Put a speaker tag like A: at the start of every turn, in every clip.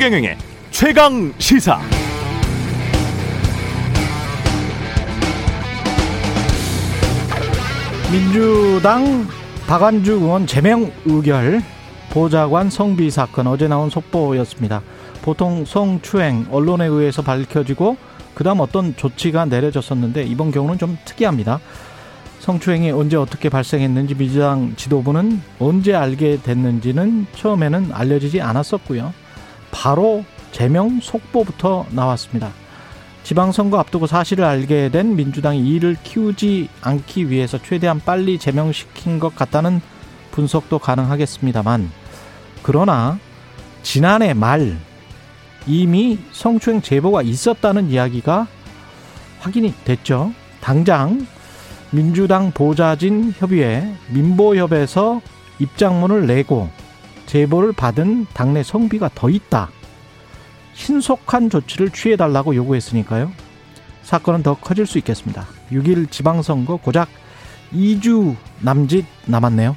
A: 최경영의 최강 시사.
B: 민주당 박안주 의원 제명 의결 보좌관 성비 사건 어제 나온 속보였습니다. 보통 성추행 언론에 의해서 밝혀지고 그다음 어떤 조치가 내려졌었는데 이번 경우는 좀 특이합니다. 성추행이 언제 어떻게 발생했는지 민주당 지도부는 언제 알게 됐는지는 처음에는 알려지지 않았었고요. 바로 제명 속보부터 나왔습니다. 지방선거 앞두고 사실을 알게 된 민주당이 이를 키우지 않기 위해서 최대한 빨리 제명시킨 것 같다는 분석도 가능하겠습니다만 그러나 지난해 말 이미 성추행 제보가 있었다는 이야기가 확인이 됐죠. 당장 민주당 보좌진 협의회 민보협에서 입장문을 내고 제보를 받은 당내 성비가 더 있다. 신속한 조치를 취해달라고 요구했으니까요. 사건은 더 커질 수 있겠습니다. 6일 지방선거 고작 2주 남짓 남았네요.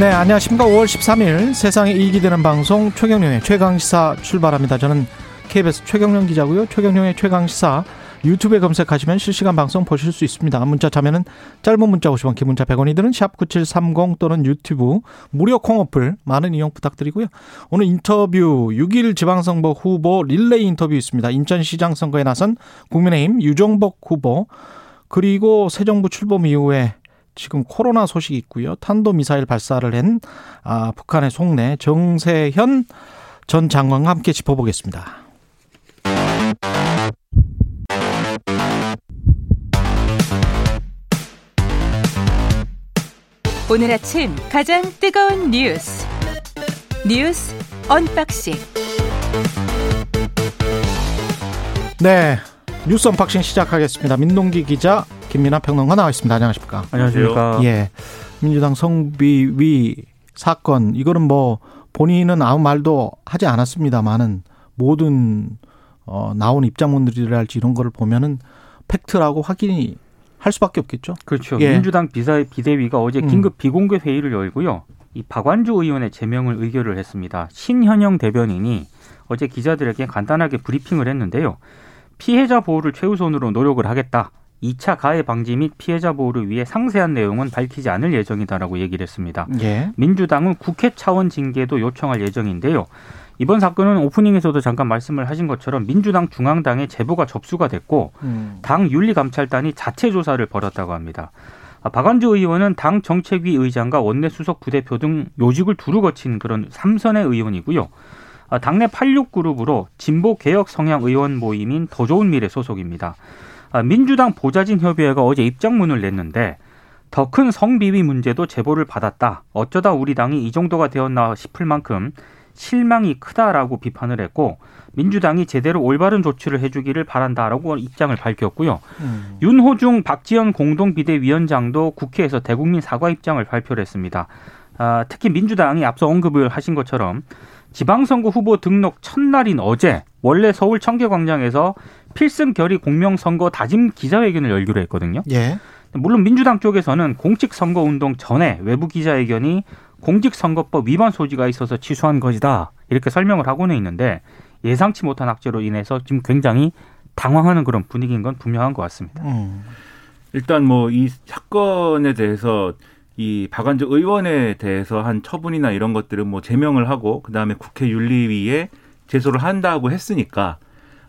B: 네, 안녕하십니까. 5월 13일 세상에 이익이 되는 방송 최경령의 최강시사 출발합니다. 저는 KBS 최경령 기자고요. 최경령의 최강시사 유튜브에 검색하시면 실시간 방송 보실 수 있습니다. 문자 참여는 짧은 문자 50원, 긴 문자 100원이 드는 샵9730 또는 유튜브 무료 콩 어플 많은 이용 부탁드리고요. 오늘 인터뷰 6일 지방선거 후보 릴레이 인터뷰 있습니다. 인천시장 선거에 나선 국민의힘 유종복 후보 그리고 새 정부 출범 이후에 지금 코로나 소식이 있고요. 탄도 미사일 발사를 한 아, 북한의 속내 정세현 전 장관과 함께 짚어보겠습니다.
C: 오늘 아침 가장 뜨거운 뉴스 뉴스 언박싱
B: 네. 뉴스 unboxing 시작하겠습니다. 민동기 기자, 김민아 평론가 나와 있습니다. 안녕하십니까?
D: 안녕하십니까.
B: 예. 민주당 성비위 사건, 이거는 뭐 본인은 아무 말도 하지 않았습니다만은 모든 어, 나온 입장문들이랄지 이런 거를 보면은 팩트라고 확인이 할 수밖에 없겠죠.
D: 그렇죠.
B: 예.
D: 민주당 비사 비대위가 어제
B: 음.
D: 긴급 비공개 회의를 열고요. 이 박완주 의원의 제명을 의결을 했습니다. 신현영 대변인이 어제 기자들에게 간단하게 브리핑을 했는데요. 피해자 보호를 최우선으로 노력을 하겠다. 2차 가해 방지 및 피해자 보호를 위해 상세한 내용은 밝히지 않을 예정이다라고 얘기를 했습니다.
B: 예.
D: 민주당은 국회 차원 징계도 요청할 예정인데요. 이번 사건은 오프닝에서도 잠깐 말씀을 하신 것처럼 민주당 중앙당에 제보가 접수가 됐고
B: 음.
D: 당 윤리감찰단이 자체 조사를 벌였다고 합니다. 아, 박완주 의원은 당 정책위 의장과 원내 수석 부대표 등 요직을 두루 거친 그런 삼선의 의원이고요. 아, 당내 86그룹으로 진보 개혁 성향 의원 모임인 더 좋은 미래 소속입니다. 아, 민주당 보좌진 협의회가 어제 입장문을 냈는데 더 큰 성비위 문제도 제보를 받았다. 어쩌다 우리 당이 이 정도가 되었나 싶을 만큼 실망이 크다라고 비판을 했고 민주당이 제대로 올바른 조치를 해주기를 바란다라고 입장을 밝혔고요.
B: 음.
D: 윤호중 박지원 공동 비대위원장도 국회에서 대국민 사과 입장을 발표를 했습니다. 아, 특히 민주당이 앞서 언급을 하신 것처럼 지방선거 후보 등록 첫날인 어제 원래 서울 청계광장에서 필승 결의 공명선거 다짐 기자회견을 열기로 했거든요.
B: 예.
D: 물론 민주당 쪽에서는 공직선거 운동 전에 외부 기자회견이 공직선거법 위반 소지가 있어서 취소한 것이다 이렇게 설명을 하고는 있는데 예상치 못한 악재로 인해서 지금 굉장히 당황하는 그런 분위기인 건 분명한 것 같습니다.
B: 음.
E: 일단 뭐 이 사건에 대해서 이 박완주 의원에 대해서 한 처분이나 이런 것들은 뭐 제명을 하고 그다음에 국회 윤리위에 제소를 한다고 했으니까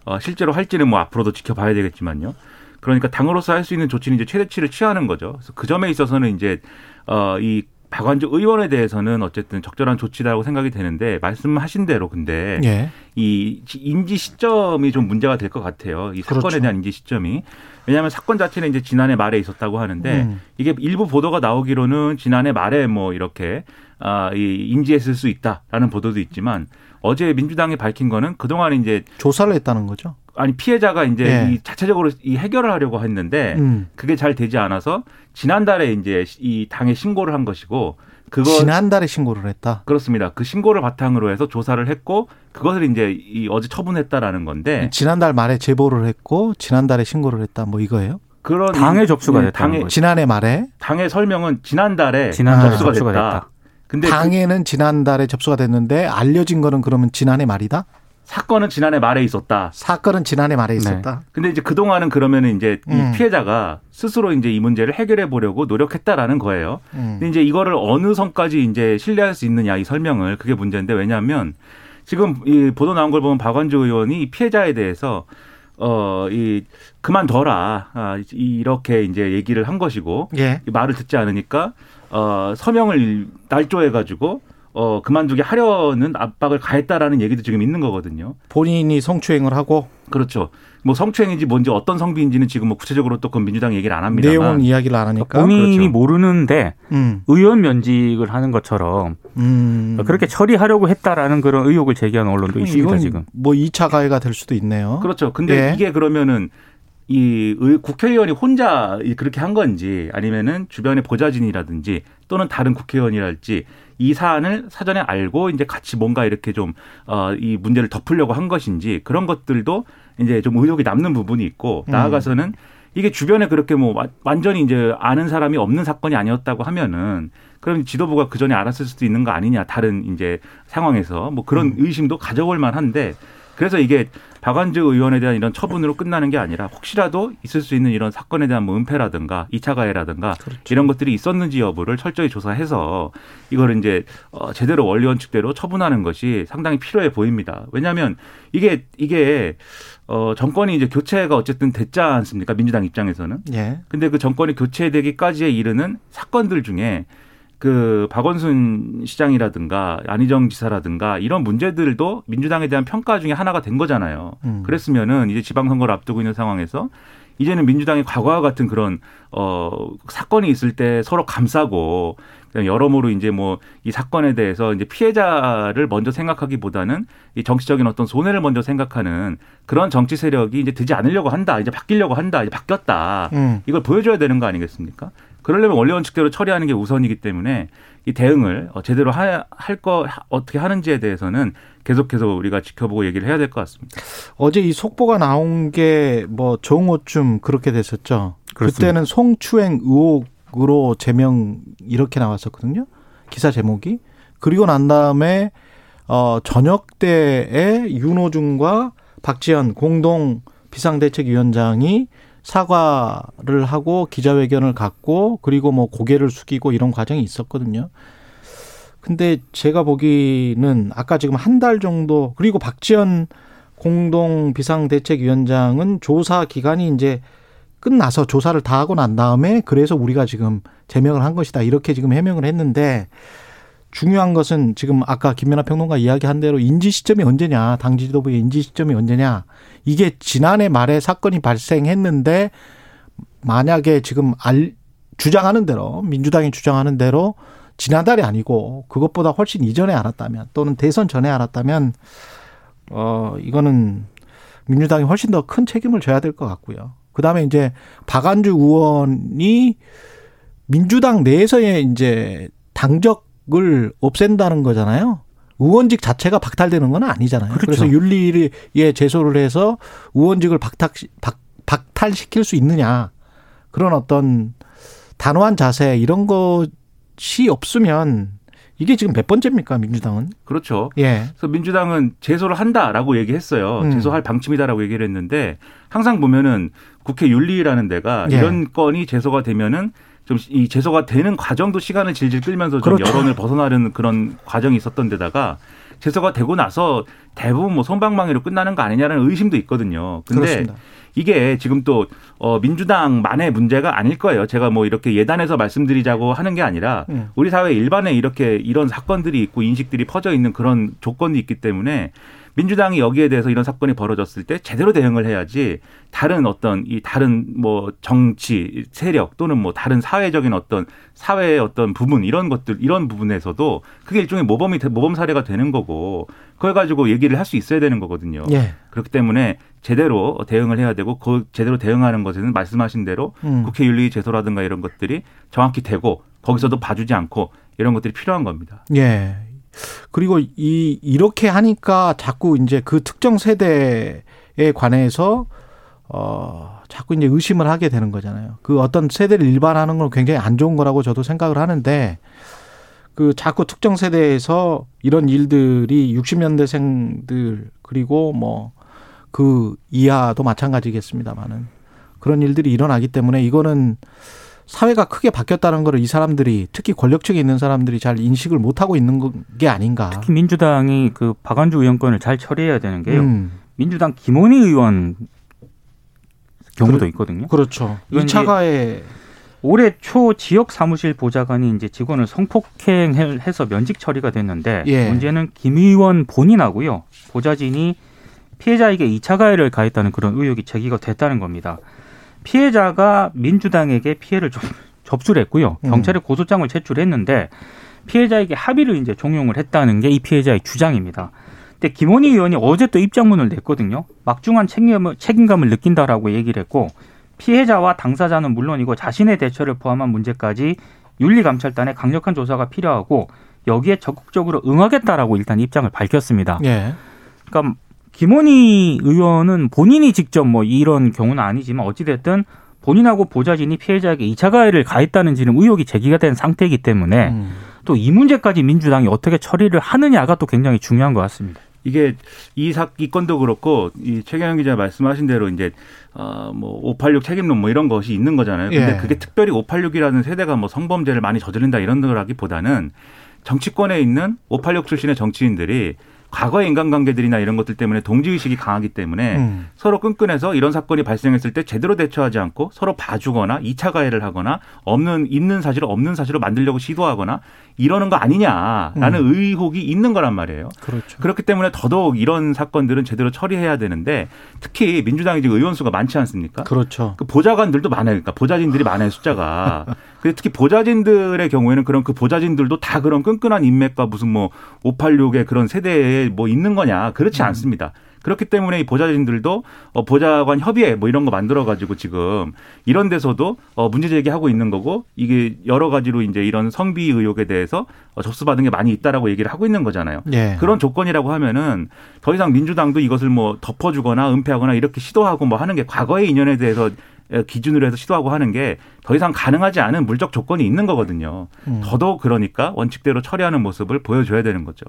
E: 어 실제로 할지는 뭐 앞으로도 지켜봐야 되겠지만요. 그러니까 당으로서 할 수 있는 조치는 이제 최대치를 취하는 거죠. 그래서 그 점에 있어서는 이제 어이 박완주 의원에 대해서는 어쨌든 적절한 조치라고 생각이 되는데 말씀하신 대로 근데
B: 예.
E: 이 인지 시점이 좀 문제가 될 것 같아요. 이 사건에
B: 그렇죠.
E: 대한 인지 시점이. 왜냐하면 사건 자체는 이제 지난해 말에 있었다고 하는데
B: 음.
E: 이게 일부 보도가 나오기로는 지난해 말에 뭐 이렇게 아, 이 인지했을 수 있다라는 보도도 있지만 어제 민주당이 밝힌 거는 그동안 이제
B: 조사를 했다는 거죠.
E: 아니 피해자가 이제
B: 예.
E: 이 자체적으로 이 해결을 하려고 했는데
B: 음.
E: 그게 잘 되지 않아서 지난달에 이제 이 당에 신고를 한 것이고 그거
B: 지난달에 신고를 했다.
E: 그렇습니다. 그 신고를 바탕으로 해서 조사를 했고 그것을 이제 이 어제 처분했다라는 건데
B: 지난달 말에 제보를 했고 지난달에 신고를 했다. 뭐 이거예요?
E: 그런
D: 당에 접수가
E: 네,
D: 됐다는
E: 당에
D: 거죠.
B: 지난해 말에
E: 당의 설명은 지난달에
D: 지난달에
E: 접수가,
D: 접수가
E: 됐다.
D: 됐다.
E: 근데 그
B: 당에는 지난달에 접수가 됐는데 알려진 거는 그러면 지난해 말이다?
E: 사건은 지난해 말에 있었다.
B: 사건은 지난해 말에
D: 네.
B: 있었다.
E: 근데 이제 그동안은 그러면은 이제
B: 음.
E: 이 피해자가 스스로 이제 이 문제를 해결해 보려고 노력했다라는 거예요.
B: 음.
E: 근데 이제 이거를 어느 선까지 이제 신뢰할 수 있느냐 이 설명을 그게 문제인데 왜냐하면 지금 이 보도 나온 걸 보면 박원주 의원이 이 피해자에 대해서 어 이 그만둬라 아, 이- 이렇게 이제 얘기를 한 것이고
B: 예.
E: 이 말을 듣지 않으니까 어 서명을 날조해 가지고 어 그만두게 하려는 압박을 가했다라는 얘기도 지금 있는 거거든요.
B: 본인이 성추행을 하고
E: 그렇죠. 뭐 성추행인지 뭔지 어떤 성비인지는 지금 뭐 구체적으로 또 그건 민주당 얘기를 안 합니다만
B: 내용은 이야기를 안 하니까.
D: 본인이
E: 그렇죠.
D: 모르는데
B: 음.
D: 의원 면직을 하는 것처럼
B: 음.
D: 그렇게 처리하려고 했다라는 그런 의혹을 제기하는 언론도 있습니다 지금.
B: 뭐 2차 가해가 될 수도 있네요.
E: 그렇죠. 근데
B: 예.
E: 이게 그러면은 이 의- 국회의원이 혼자 이- 그렇게 한 건지 아니면은 주변의 보좌진이라든지 또는 다른 국회의원이랄지 이 사안을 사전에 알고 이제 같이 뭔가 이렇게 좀 어 이 문제를 덮으려고 한 것인지 그런 것들도 이제 좀 의혹이 남는 부분이 있고
B: 음.
E: 나아가서는 이게 주변에 그렇게 뭐 와- 완전히 이제 아는 사람이 없는 사건이 아니었다고 하면은 그럼 지도부가 그 전에 알았을 수도 있는 거 아니냐 다른 이제 상황에서 뭐 그런 의심도 가져볼 만한데 그래서 이게 박완주 의원에 대한 이런 처분으로 끝나는 게 아니라 혹시라도 있을 수 있는 이런 사건에 대한 뭐 은폐라든가 이차 가해라든가 이런 것들이 있었는지 여부를 철저히 조사해서 이거를 이제 어 제대로 원리 원칙대로 처분하는 것이 상당히 필요해 보입니다. 왜냐하면 이게 이게 어 정권이 이제 교체가 어쨌든 됐지 않습니까? 민주당 입장에서는.
B: 예.
E: 근데 그 정권이 교체되기까지에 이르는 사건들 중에 그 박원순 시장이라든가 안희정 지사라든가 이런 문제들도 민주당에 대한 평가 중에 하나가 된 거잖아요.
B: 음.
E: 그랬으면은 이제 지방선거를 앞두고 있는 상황에서 이제는 민주당이 과거와 같은 그런 어 사건이 있을 때 서로 감싸고 여러모로 이제 뭐 이 사건에 대해서 이제 피해자를 먼저 생각하기보다는 이 정치적인 어떤 손해를 먼저 생각하는 그런 정치 세력이 이제 되지 않으려고 한다. 이제 바뀌려고 한다. 이제 바뀌었다.
B: 음.
E: 이걸 보여줘야 되는 거 아니겠습니까? 그러려면 원리 원칙대로 처리하는 게 우선이기 때문에 이 대응을 어, 제대로 할 거 어떻게 하는지에 대해서는 계속해서 우리가 지켜보고 얘기를 해야 될 것 같습니다.
B: 어제 이 속보가 나온 게 뭐 정오쯤 그렇게 됐었죠.
D: 그렇습니다.
B: 그때는 송추행 의혹으로 제명 이렇게 나왔었거든요. 기사 제목이. 그리고 난 다음에 어 저녁 때에 윤호중과 박지원 공동 비상대책위원장이 사과를 하고 기자회견을 갖고 그리고 뭐 고개를 숙이고 이런 과정이 있었거든요. 근데 제가 보기는 아까 지금 한 달 정도 그리고 박지원 공동 비상대책위원장은 조사 기간이 이제 끝나서 조사를 다 하고 난 다음에 그래서 우리가 지금 제명을 한 것이다 이렇게 지금 해명을 했는데 중요한 것은 지금 아까 김연아 평론가 이야기한 대로 인지 시점이 언제냐 당 지도부의 인지 시점이 언제냐 이게 지난해 말에 사건이 발생했는데 만약에 지금 알 주장하는 대로 민주당이 주장하는 대로 지난달이 아니고 그것보다 훨씬 이전에 알았다면 또는 대선 전에 알았다면 어 이거는 민주당이 훨씬 더 큰 책임을 져야 될 것 같고요. 그다음에 이제 박안주 의원이 민주당 내에서의 이제 당적 을 없앤다는 거잖아요. 의원직 자체가 박탈되는 건 아니잖아요.
D: 그렇죠.
B: 그래서 윤리에 제소를 해서 의원직을 박탈, 박, 박탈시킬 수 있느냐. 그런 어떤 단호한 자세 이런 것이 없으면 이게 지금 몇 번째입니까 민주당은?
E: 그렇죠.
B: 예.
E: 그래서 민주당은 제소를 한다라고 얘기했어요.
B: 음.
E: 제소할 방침이다라고 얘기를 했는데 항상 보면은 국회 윤리라는 데가
B: 예.
E: 이런 건이 제소가 되면은 좀 이 제소가 되는 과정도 시간을 질질 끌면서 좀
B: 그렇죠.
E: 여론을 벗어나려는 그런 과정이 있었던 데다가 제소가 되고 나서 대부분 뭐 손방망이로 끝나는 거 아니냐는 의심도 있거든요. 근데
B: 그렇습니다.
E: 이게 지금 또 어, 민주당만의 문제가 아닐 거예요. 제가 뭐 이렇게 예단해서 말씀드리자고 하는 게 아니라
B: 음.
E: 우리 사회 일반에 이렇게 이런 사건들이 있고 인식들이 퍼져 있는 그런 조건이 있기 때문에 민주당이 여기에 대해서 이런 사건이 벌어졌을 때 제대로 대응을 해야지 다른 어떤 이 다른 뭐 정치 세력 또는 뭐 다른 사회적인 어떤 사회의 어떤 부분 이런 것들 이런 부분에서도 그게 일종의 모범이 돼- 모범 사례가 되는 거고 그걸 가지고 얘기를 할 수 있어야 되는 거거든요.
B: 예.
E: 그렇기 때문에 제대로 대응을 해야 되고 그 제대로 대응하는 것에는 말씀하신 대로
B: 음.
E: 국회 윤리 제소라든가 이런 것들이 정확히 되고 거기서도 봐주지 않고 이런 것들이 필요한 겁니다.
B: 예. 그리고 이 이렇게 하니까 자꾸 이제 그 특정 세대에 관해서 어, 자꾸 이제 의심을 하게 되는 거잖아요. 그 어떤 세대를 일반하는 건 굉장히 안 좋은 거라고 저도 생각을 하는데 그 자꾸 특정 세대에서 이런 일들이 60년대생들 그리고 뭐 그 이하도 마찬가지겠습니다만은 그런 일들이 일어나기 때문에 이거는 사회가 크게 바뀌었다는 거를 이 사람들이 특히 권력층에 있는 사람들이 잘 인식을 못 하고 있는 게 아닌가.
D: 특히 민주당이 그 박안주 의원권을 잘 처리해야 되는 게요.
B: 음,
D: 민주당 김원희 의원 경우도 있거든요.
B: 그렇죠.
D: 이건
B: 2차 가해
D: 올해 초 지역 사무실 보좌관이 이제 직원을 성폭행해서 면직 처리가 됐는데
B: 예.
D: 문제는 김 의원 본인하고요 보좌진이 피해자에게 2차 가해를 가했다는 그런 의혹이 제기가 됐다는 겁니다. 피해자가 민주당에게 피해를 접, 접수를 했고요.
B: 음.
D: 경찰에 고소장을 제출했는데 피해자에게 합의를 이제 종용을 했다는 게 이 피해자의 주장입니다. 근데 김원희 의원이 어제 또 입장문을 냈거든요. 막중한 책임을, 책임감을 느낀다라고 얘기를 했고 피해자와 당사자는 물론이고 자신의 대처를 포함한 문제까지 윤리감찰단의 강력한 조사가 필요하고 여기에 적극적으로 응하겠다라고 일단 입장을 밝혔습니다.
B: 예.
D: 그러니까 김원희 의원은 본인이 직접 뭐 이런 경우는 아니지만 어찌됐든 본인하고 보좌진이 피해자에게 2차 가해를 가했다는 지금 의혹이 제기가 된 상태이기 때문에
B: 음.
D: 또이 문제까지 민주당이 어떻게 처리를 하느냐가 또 굉장히 중요한 것 같습니다.
E: 이게 이 사, 이 건도 그렇고 이 최경영 기자 말씀하신 대로 이제 어뭐586 책임론 뭐 이런 것이 있는 거잖아요. 근데
B: 예.
E: 그게 특별히 586이라는 세대가 뭐 성범죄를 많이 저지른다 이런 거라기보다는 정치권에 있는 586 출신의 정치인들이 과거의 인간관계들이나 이런 것들 때문에 동지의식이 강하기 때문에
B: 음.
E: 서로 끈끈해서 이런 사건이 발생했을 때 제대로 대처하지 않고 서로 봐주거나 2차 가해를 하거나 없는 있는 사실을 없는 사실로 만들려고 시도하거나 이러는 거 아니냐라는 의혹이 있는 거란 말이에요.
B: 그렇죠.
E: 그렇기 때문에 더더욱 이런 사건들은 제대로 처리해야 되는데 특히 민주당이 지금 의원 수가 많지 않습니까?
B: 그렇죠.
E: 그 보좌관들도 많아요. 그러니까 보좌진들이 많아요, 숫자가. 근데 특히 보좌진들의 경우에는 그런 그 보좌진들도 다 그런 끈끈한 인맥과 무슨 뭐 586의 그런 세대에 뭐 있는 거냐. 그렇지 않습니다. 그렇기 때문에 이 보좌진들도 어, 보좌관 협의회 뭐 이런 거 만들어 가지고 지금 이런 데서도 어, 문제 제기하고 있는 거고 이게 여러 가지로 이제 이런 성비 의혹에 대해서 어, 접수받은 게 많이 있다라고 얘기를 하고 있는 거잖아요.
B: 예.
E: 그런 조건이라고 하면은 더 이상 민주당도 이것을 뭐 덮어주거나 은폐하거나 이렇게 시도하고 뭐 하는 게 과거의 인연에 대해서 기준으로 해서 시도하고 하는 게 더 이상 가능하지 않은 물적 조건이 있는 거거든요.
B: 음.
E: 더더욱 그러니까 원칙대로 처리하는 모습을 보여줘야 되는 거죠.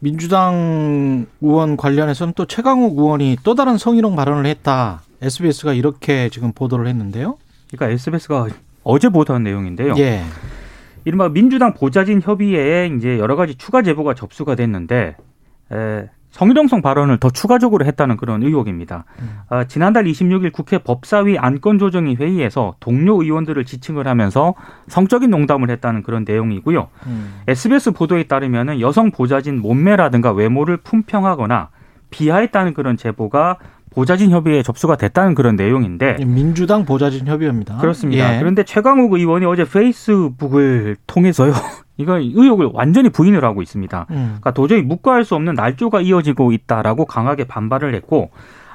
B: 민주당 의원 관련해서는 또 최강욱 의원이 또 다른 성희롱 발언을 했다. SBS가 이렇게 지금 보도를 했는데요.
D: 그러니까 SBS가 어제 보도한 내용인데요.
B: 예.
D: 이른바 민주당 보좌진 협의회에 이제 여러 가지 추가 제보가 접수가 됐는데 에, 성희롱성 발언을 더 추가적으로 했다는 그런 의혹입니다. 아, 지난달 26일 국회 법사위 안건조정위 회의에서 동료 의원들을 지칭을 하면서 성적인 농담을 했다는 그런 내용이고요.
B: 음.
D: SBS 보도에 따르면은 여성 보좌진 몸매라든가 외모를 품평하거나 비하했다는 그런 제보가 보좌진 협의회에 접수가 됐다는 그런 내용인데
B: 민주당 보좌진 협의회입니다.
D: 그렇습니다.
B: 예.
D: 그런데 최강욱 의원이 어제 페이스북을 통해서요. 이거 의혹을 완전히 부인을 하고 있습니다.
B: 음.
D: 그러니까 도저히 묵과할 수 없는 날조가 이어지고 있다라고 강하게 반발을 했고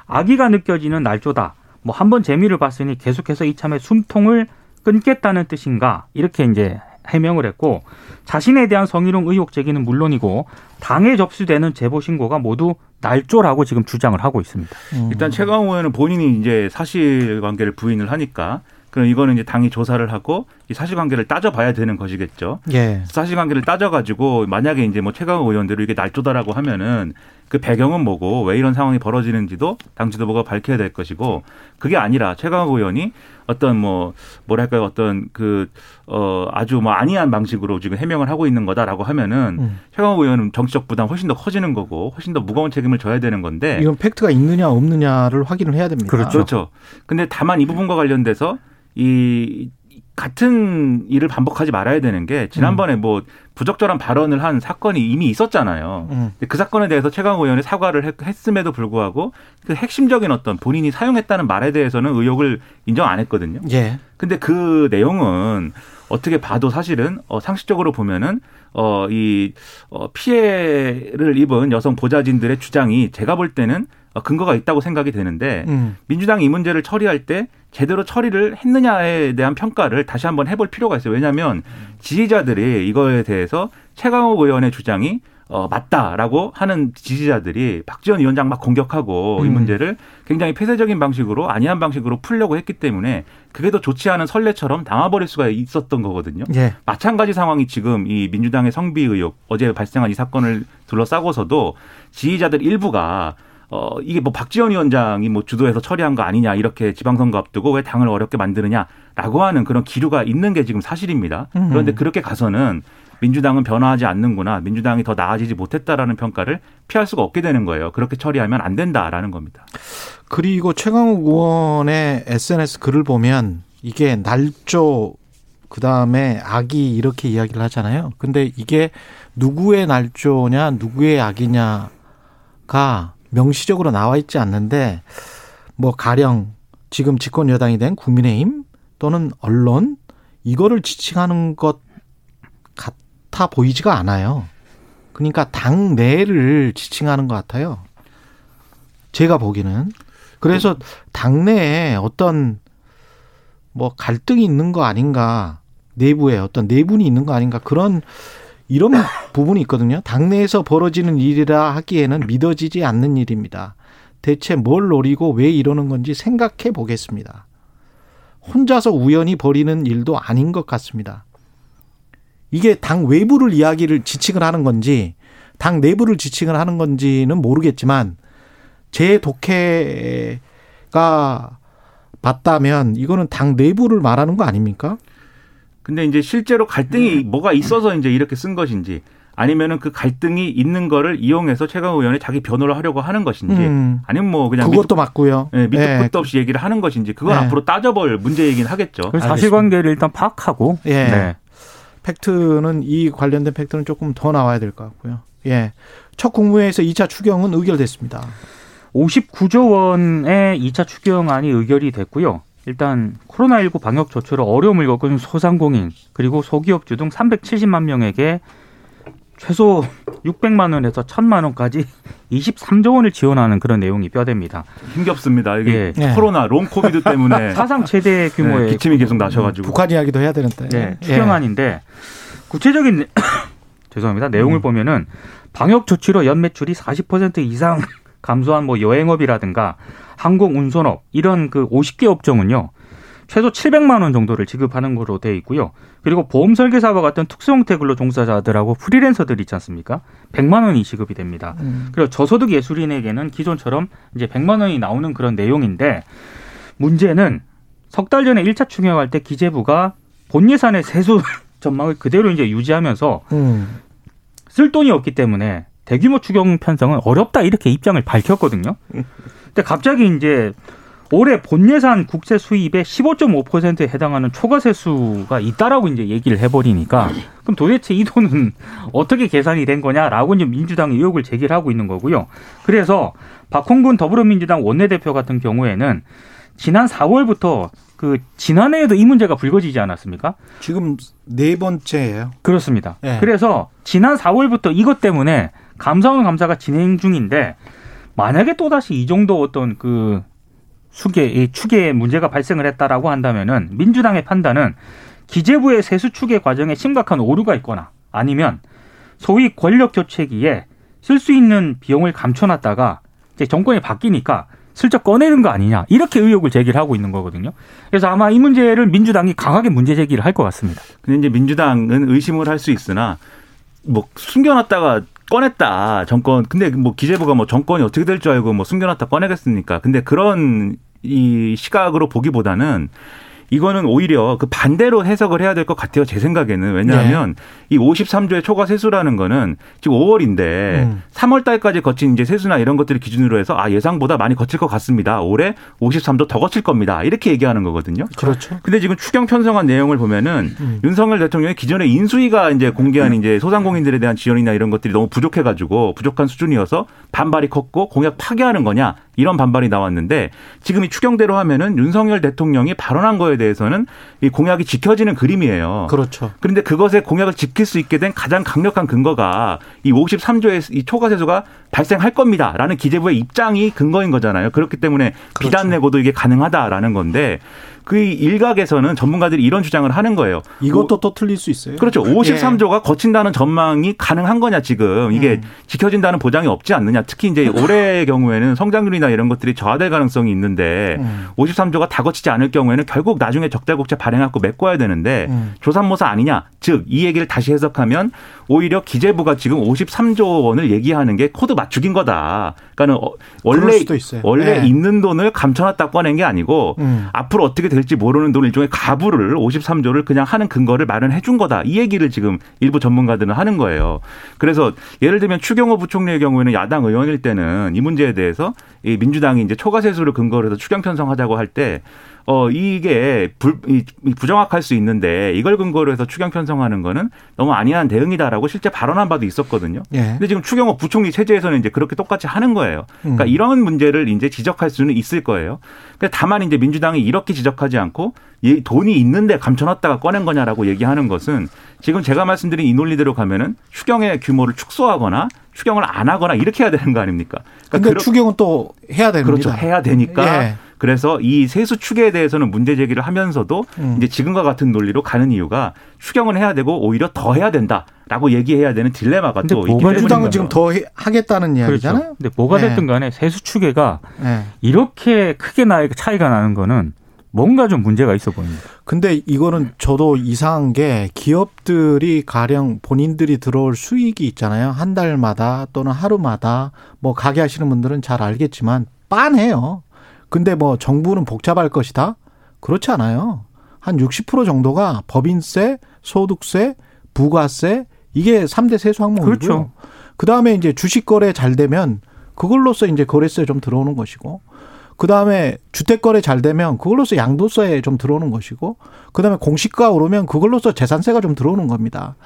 D: 악의가 느껴지는 날조다. 뭐 한 번 재미를 봤으니 계속해서 이참에 숨통을 끊겠다는 뜻인가 이렇게 이제 해명을 했고 자신에 대한 성희롱 의혹 제기는 물론이고 당에 접수되는 제보 신고가 모두 날조라고 지금 주장을 하고 있습니다.
B: 음.
E: 일단 최강호 의원은 본인이 이제 사실관계를 부인을 하니까 그럼 이거는 이제 당이 조사를 하고 이 사실관계를 따져봐야 되는 것이겠죠.
B: 예.
E: 사실관계를 따져가지고 만약에 이제 뭐 최강호 의원대로 이게 날조다라고 하면은 그 배경은 뭐고 왜 이런 상황이 벌어지는지도 당 지도부가 밝혀야 될 것이고 그게 아니라 최강호 의원이 어떤 뭐 뭐랄까요 어떤 그 어 아주 뭐 안이한 방식으로 지금 해명을 하고 있는 거다라고 하면은
B: 음.
E: 최강호 의원은 정치적 부담 훨씬 더 커지는 거고 훨씬 더 무거운 책임을 져야 되는 건데
B: 이건 팩트가 있느냐 없느냐를 확인을 해야 됩니다.
E: 그렇죠. 근데 다만 이 부분과 관련돼서 이 같은 일을 반복하지 말아야 되는 게 지난번에 뭐 부적절한 발언을 한 사건이 이미 있었잖아요.
B: 음.
E: 그 사건에 대해서 최강호 의원이 사과를 했- 했음에도 불구하고 그 핵심적인 어떤 본인이 사용했다는 말에 대해서는 의혹을 인정 안 했거든요.
B: 예.
E: 근데 그 내용은 어떻게 봐도 사실은 어 상식적으로 보면은 어 이 어 피해를 입은 여성 보좌진들의 주장이 제가 볼 때는 어 근거가 있다고 생각이 되는데
B: 음.
E: 민주당이 이 문제를 처리할 때 제대로 처리를 했느냐에 대한 평가를 다시 한번 해볼 필요가 있어요. 왜냐하면 지지자들이 이거에 대해서 최강욱 의원의 주장이 어, 맞다라고 하는 지지자들이 박지원 위원장 막 공격하고 음. 이 문제를 굉장히 폐쇄적인 방식으로 안이한 방식으로 풀려고 했기 때문에 그게 더 좋지 않은 선례처럼 당해버릴 수가 있었던 거거든요. 예. 마찬가지 상황이 지금 이 민주당의 성비 의혹 어제 발생한 이 사건을 둘러싸고서도 지지자들 일부가 어, 이게 뭐 박지원 위원장이 뭐 주도해서 처리한 거 아니냐, 이렇게 지방선거 앞두고 왜 당을 어렵게 만드느냐라고 하는 그런 기류가 있는 게 지금 사실입니다. 음. 그런데 그렇게 가서는 민주당은 변화하지 않는구나, 민주당이 더 나아지지 못했다라는 평가를 피할 수가 없게 되는 거예요. 그렇게 처리하면 안 된다라는 겁니다.
B: 그리고 최강욱 의원의 SNS 글을 보면 이게 날조 그 다음에 악이 이렇게 이야기를 하잖아요. 근데 이게 누구의 날조냐, 누구의 악이냐가 명시적으로 나와 있지 않는데 뭐 가령 지금 집권 여당이 된 국민의힘 또는 언론 이거를 지칭하는 것 같아 보이지가 않아요. 그러니까 당 내를 지칭하는 것 같아요. 제가 보기는 그래서 당내에 어떤 뭐 갈등이 있는 거 아닌가 내부에 어떤 내분이 있는 거 아닌가 그런 이런 부분이 있거든요. 당내에서 벌어지는 일이라 하기에는 믿어지지 않는 일입니다. 대체 뭘 노리고 왜 이러는 건지 생각해 보겠습니다. 혼자서 우연히 벌이는 일도 아닌 것 같습니다. 이게 당 외부를 이야기를 지칭을 하는 건지 당 내부를 지칭을 하는 건지는 모르겠지만 제 독해가 맞다면 이거는 당 내부를 말하는 거 아닙니까?
E: 근데 이제 실제로 갈등이 음. 뭐가 있어서 이제 이렇게 쓴 것인지 아니면은 그 갈등이 있는 거를 이용해서 최강 의원이 자기 변호를 하려고 하는 것인지 음. 아니면 뭐 그냥
B: 그것도 밑도, 맞고요.
E: 네, 밑도 네. 끝도 없이 얘기를 하는 것인지 그건 네. 앞으로 따져볼 문제이긴 하겠죠.
D: 사실관계를 일단 파악하고
B: 예. 네. 팩트는 이 관련된 팩트는 조금 더 나와야 될 것 같고요. 예. 첫 국무회에서 2차 추경은 의결됐습니다.
D: 59조 원의 2차 추경안이 의결이 됐고요. 일단 코로나19 방역 조처로 어려움을 겪은 소상공인 그리고 소기업주 등 370만 명에게 최소 600만 원에서 1000만 원까지 23조 원을 지원하는 그런 내용이 뼈대입니다.
E: 힘겹습니다. 이게 예. 코로나 long COVID 때문에
D: 사상 최대 규모의
E: 네, 기침이 계속 나셔가지고
B: 북한 이야기도 해야 되는데
D: 네, 추경안인데 구체적인 죄송합니다. 내용을 음. 보면은 방역 조치로 연 매출이 40% 이상 감소한 뭐 여행업이라든가 항공 운송업 이런 그 50개 업종은요. 최소 700만 원 정도를 지급하는 걸로 돼 있고요. 그리고 보험 설계사와 같은 특수 형태 근로 종사자들하고 프리랜서들 있지 않습니까? 100만 원이 지급이 됩니다. 음. 그리고 저소득 예술인에게는 기존처럼 이제 100만 원이 나오는 그런 내용인데 문제는 석 달 전에 1차 추경할 때 기재부가 본 예산의 세수 전망을 그대로 이제 유지하면서 음. 쓸 돈이 없기 때문에 대규모 추경 편성은 어렵다 이렇게 입장을 밝혔거든요. 근데 갑자기 이제 올해 본 예산 국세 수입의 15.5%에 해당하는 초과세수가 있다라고 이제 얘기를 해버리니까 그럼 도대체 이 돈은 어떻게 계산이 된 거냐라고 이제 민주당이 의혹을 제기를 하고 있는 거고요. 그래서 박홍근 더불어민주당 원내대표 같은 경우에는 지난 4월부터 그 지난해에도 이 문제가 불거지지 않았습니까?
B: 지금 네 번째예요.
D: 그렇습니다. 네. 그래서 지난 4월부터 이것 때문에 감사원 감사가 진행 중인데 만약에 또다시 이 정도 어떤 그 수계, 이 추계에 문제가 발생을 했다라고 한다면은 민주당의 판단은 기재부의 세수 추계 과정에 심각한 오류가 있거나 아니면 소위 권력 교체기에 쓸 수 있는 비용을 감춰놨다가 이제 정권이 바뀌니까 슬쩍 꺼내는 거 아니냐 이렇게 의혹을 제기를 하고 있는 거거든요. 그래서 아마 이 문제를 민주당이 강하게 문제 제기를 할 것 같습니다.
E: 근데 이제 민주당은 의심을 할 수 있으나 뭐 숨겨놨다가 꺼냈다 정권 근데 뭐 기재부가 뭐 정권이 어떻게 될 줄 알고 뭐 숨겨놨다 꺼내겠습니까? 근데 그런 이 시각으로 보기보다는 이거는 오히려 그 반대로 해석을 해야 될 것 같아요. 제 생각에는. 왜냐하면 네. 이 53조의 초과 세수라는 거는 지금 5월인데 음. 3월 달까지 거친 이제 세수나 이런 것들을 기준으로 해서 아, 예상보다 많이 거칠 것 같습니다. 올해 53조 더 거칠 겁니다. 이렇게 얘기하는 거거든요.
B: 그렇죠.
E: 근데 지금 추경 편성한 내용을 보면은 음. 윤석열 대통령이 기존에 인수위가 이제 공개한 음. 이제 소상공인들에 대한 지원이나 이런 것들이 너무 부족해 가지고 부족한 수준이어서 반발이 컸고 공약 파기하는 거냐 이런 반발이 나왔는데 지금 이 추경대로 하면은 윤석열 대통령이 발언한 거에 대해서는 이 공약이 지켜지는 그림이에요.
B: 그렇죠.
E: 그런데 그것에 공약을 지킬 수 있게 된 가장 강력한 근거가 이 53조의 이 초과세수가 발생할 겁니다라는 기재부의 입장이 근거인 거잖아요. 그렇기 때문에
B: 그렇죠.
E: 비단 내고도 이게 가능하다라는 건데 그 일각에서는 전문가들이 이런 주장을 하는 거예요.
B: 이것도 또 틀릴 수 있어요.
E: 그렇죠. 53조가 거친다는 전망이 가능한 거냐 지금 이게
B: 음.
E: 지켜진다는 보장이 없지 않느냐. 특히 이제 올해의 경우에는 성장률이나 이런 것들이 저하될 가능성이 있는데
B: 음.
E: 53조가 다 거치지 않을 경우에는 결국 나중에 적자국채 발행하고 메꿔야 되는데
B: 음.
E: 조삼모사 아니냐. 즉 이 얘기를 다시 해석하면 오히려 기재부가 지금 53조 원을 얘기하는 게 코드 맞추기인 거다. 그러니까는 어, 원래. 원래
B: 네.
E: 있는 돈을 감춰놨다 꺼낸 게 아니고
B: 음.
E: 앞으로 어떻게 될지 모르는 돈 일종의 가불을 53조를 그냥 하는 근거를 마련해 준 거다. 이 얘기를 지금 일부 전문가들은 하는 거예요. 그래서 예를 들면 추경호 부총리의 경우에는 야당 의원일 때는 이 문제에 대해서 이 민주당이 이제 초과 세수를 근거로 해서 추경 편성하자고 할때 어, 이게 불, 부정확할 수 있는데 이걸 근거로 해서 추경 편성하는 거는 너무 안이한 대응이다라고 실제 발언한 바도 있었거든요.
B: 예.
E: 근데 지금 추경호 부총리 체제에서는 이제 그렇게 똑같이 하는 거예요. 그러니까
B: 음.
E: 이런 문제를 이제 지적할 수는 있을 거예요. 그러니까 다만 이제 민주당이 이렇게 지적하지 않고 이 돈이 있는데 감춰놨다가 꺼낸 거냐라고 얘기하는 것은 지금 제가 말씀드린 이 논리대로 가면은 추경의 규모를 축소하거나 추경을 안 하거나 이렇게 해야 되는 거 아닙니까? 그러니까
B: 근데 추경은 또 해야 됩니다.
E: 그렇죠. 해야 되니까.
B: 예.
E: 그래서 이 세수 축에 대해서는 문제 제기를 하면서도
B: 음.
E: 이제 지금과 같은 논리로 가는 이유가 추경은 해야 되고 오히려 더 해야 된다라고 얘기해야 되는 딜레마가
D: 근데
E: 또 있기
B: 민주당은
E: 거죠.
B: 지금 더 해- 하겠다는 이야기잖아요.
D: 그렇죠. 근데 뭐가
B: 네.
D: 됐든 간에 세수 추계가
B: 예.
D: 이렇게 크게 나 차이가 나는 거는 뭔가 좀 문제가 있어 보입니다.
B: 근데 이거는 저도 이상한 게 기업들이 가령 본인들이 들어올 수익이 있잖아요. 한 달마다 또는 하루마다 뭐 가게 하시는 분들은 잘 알겠지만 빤해요. 근데 뭐 정부는 복잡할 것이다? 그렇지 않아요. 한 60% 정도가 법인세, 소득세, 부가세 이게 3대 세수 항목이고요.
D: 그렇죠.
B: 그다음에 이제 주식 거래 잘 되면 그걸로써 이제 거래세 좀 들어오는 것이고 그다음에 주택 거래 잘 되면 그걸로써 양도세 좀 들어오는 것이고 그다음에 공시가 오르면 그걸로써 재산세가 좀 들어오는 겁니다.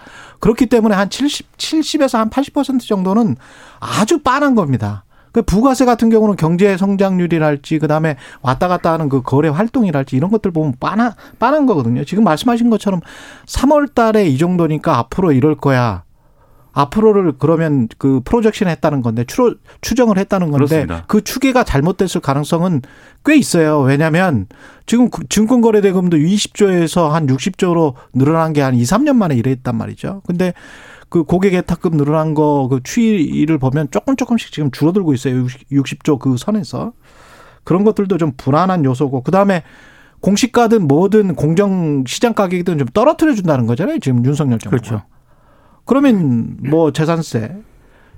B: 그렇기 때문에 한 70, 70에서 한 80% 정도는 아주 빠른 겁니다. 그 부가세 같은 경우는 경제 성장률이랄지 그다음에 왔다 갔다 하는 그 거래 활동이랄지 이런 것들 보면 빠나 빠른 거거든요. 지금 말씀하신 것처럼 3월 달에 이 정도니까 앞으로 이럴 거야. 앞으로를 그러면 그 프로젝션 했다는 건데 추, 추정을 했다는 건데
E: 그렇습니다.
B: 그 추계가 잘못됐을 가능성은 꽤 있어요. 왜냐하면 지금 그 증권거래대금도 20조에서 한 60조로 늘어난 게 한 2, 3년 만에 이랬단 말이죠. 근데 그 고객 예탁금 늘어난 거 그 추이를 보면 조금 조금씩 지금 줄어들고 있어요. 60조 그 선에서. 그런 것들도 좀 불안한 요소고 그다음에 공시가든 뭐든 공정 시장 가격이든 좀 떨어뜨려 준다는 거잖아요. 지금 윤석열 정부가.
D: 그렇죠.
B: 그러면 뭐 재산세,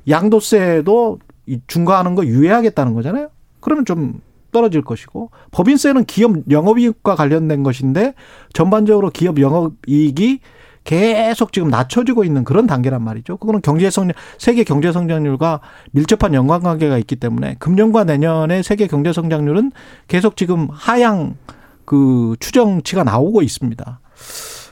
B: 양도세도 이 중과하는 거 유예하겠다는 거잖아요. 그러면 좀 떨어질 것이고 법인세는 기업 영업이익과 관련된 것인데 전반적으로 기업 영업이익이 계속 지금 낮춰지고 있는 그런 단계란 말이죠. 그거는 경제 성장 세계 경제 성장률과 밀접한 연관 관계가 있기 때문에 금년과 내년의 세계 경제 성장률은 계속 지금 하향 그 추정치가 나오고 있습니다.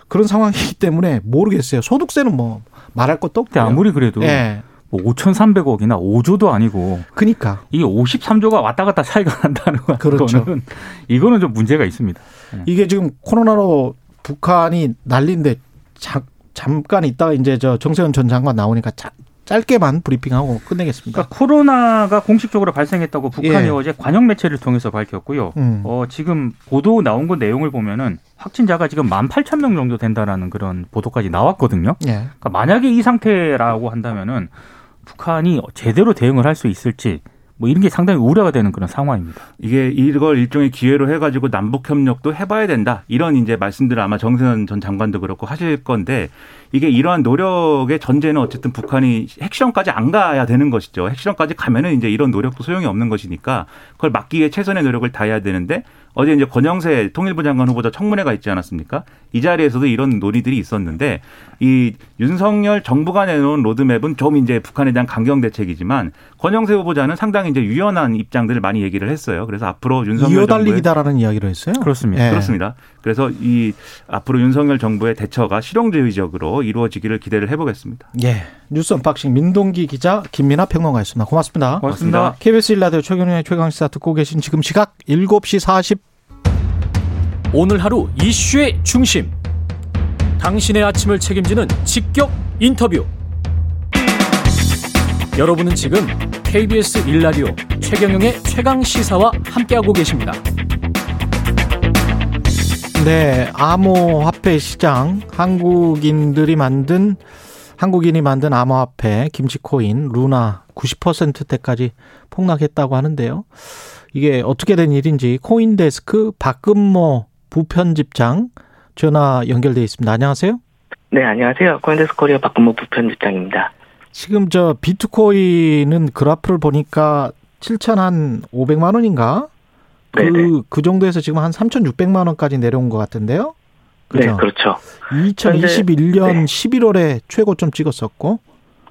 B: 그런 상황이기 때문에 모르겠어요. 소득세는 뭐 말할 것도
D: 근데
B: 없고요.
D: 아무리 그래도
B: 예.
D: 뭐 5,300억이나 5조도 아니고
B: 그니까
D: 이게 53조가 왔다 갔다 차이가 난다는 거는
B: 그렇죠.
D: 이거는 좀 문제가 있습니다.
B: 이게 지금 코로나로 북한이 난리인데 자, 잠깐 있다가 이제 저 정세현 전 장관 나오니까 자, 짧게만 브리핑하고 끝내겠습니다.
D: 그러니까 코로나가 공식적으로 발생했다고 북한이
B: 예.
D: 어제 관영 매체를 통해서 밝혔고요.
B: 음.
D: 어, 지금 보도 나온 거 내용을 보면은 확진자가 지금 18,000명 정도 된다라는 그런 보도까지 나왔거든요.
B: 예.
D: 그러니까 만약에 이 상태라고 한다면은 북한이 제대로 대응을 할 수 있을지 뭐 이런 게 상당히 우려가 되는 그런 상황입니다.
E: 이게 이걸 일종의 기회로 해가지고 남북 협력도 해봐야 된다 이런 이제 말씀들을 아마 정세현 전 장관도 그렇고 하실 건데 이게 이러한 노력의 전제는 어쨌든 북한이 핵실험까지 안 가야 되는 것이죠. 핵실험까지 가면은 이제 이런 노력도 소용이 없는 것이니까 그걸 막기 위해 최선의 노력을 다해야 되는데 어제 이제 권영세 통일부 장관 후보자 청문회가 있지 않았습니까? 이 자리에서도 이런 논의들이 있었는데 이 윤석열 정부가 내놓은 로드맵은 좀 이제 북한에 대한 강경 대책이지만 권영세 후보자는 상당히 이제 유연한 입장들을 많이 얘기를 했어요. 그래서 앞으로 윤석열
B: 이어달리기다라는 이야기를 했어요.
D: 그렇습니다.
B: 예.
E: 그렇습니다. 그래서 이 앞으로 윤석열 정부의 대처가 실용주의적으로 이루어지기를 기대를 해보겠습니다.
B: 예. 뉴스 unboxing 민동기 기자 김민아 평론가였습니다. 고맙습니다.
D: 고맙습니다.
B: KBS 일라디오 최경영의 최강시사 듣고 계신 지금 시각 7시 40
F: 오늘 하루 이슈의 중심. 당신의 아침을 책임지는 직격 인터뷰. 여러분은 지금 KBS 일라디오 최경영의 최강 시사와 함께하고 계십니다.
B: 네, 암호화폐 시장 한국인들이 만든 한국인이 만든 암호화폐 김치코인 루나 90%대까지 폭락했다고 하는데요. 이게 어떻게 된 일인지 코인데스크 박근모 부편집장 전화 연결돼 있습니다. 안녕하세요.
G: 네, 안녕하세요. 코인데스크 코리아 박근모 부편집장입니다.
B: 지금 저 비트코인은 그래프를 보니까 7,500만 원인가?
G: 네네.
B: 그, 그 정도에서 지금 한 3,600만 원까지 내려온 것 같은데요.
G: 네,
B: 그죠?
G: 그렇죠.
B: 2021년
G: 현재- 네.
B: 11월에 최고점 찍었었고,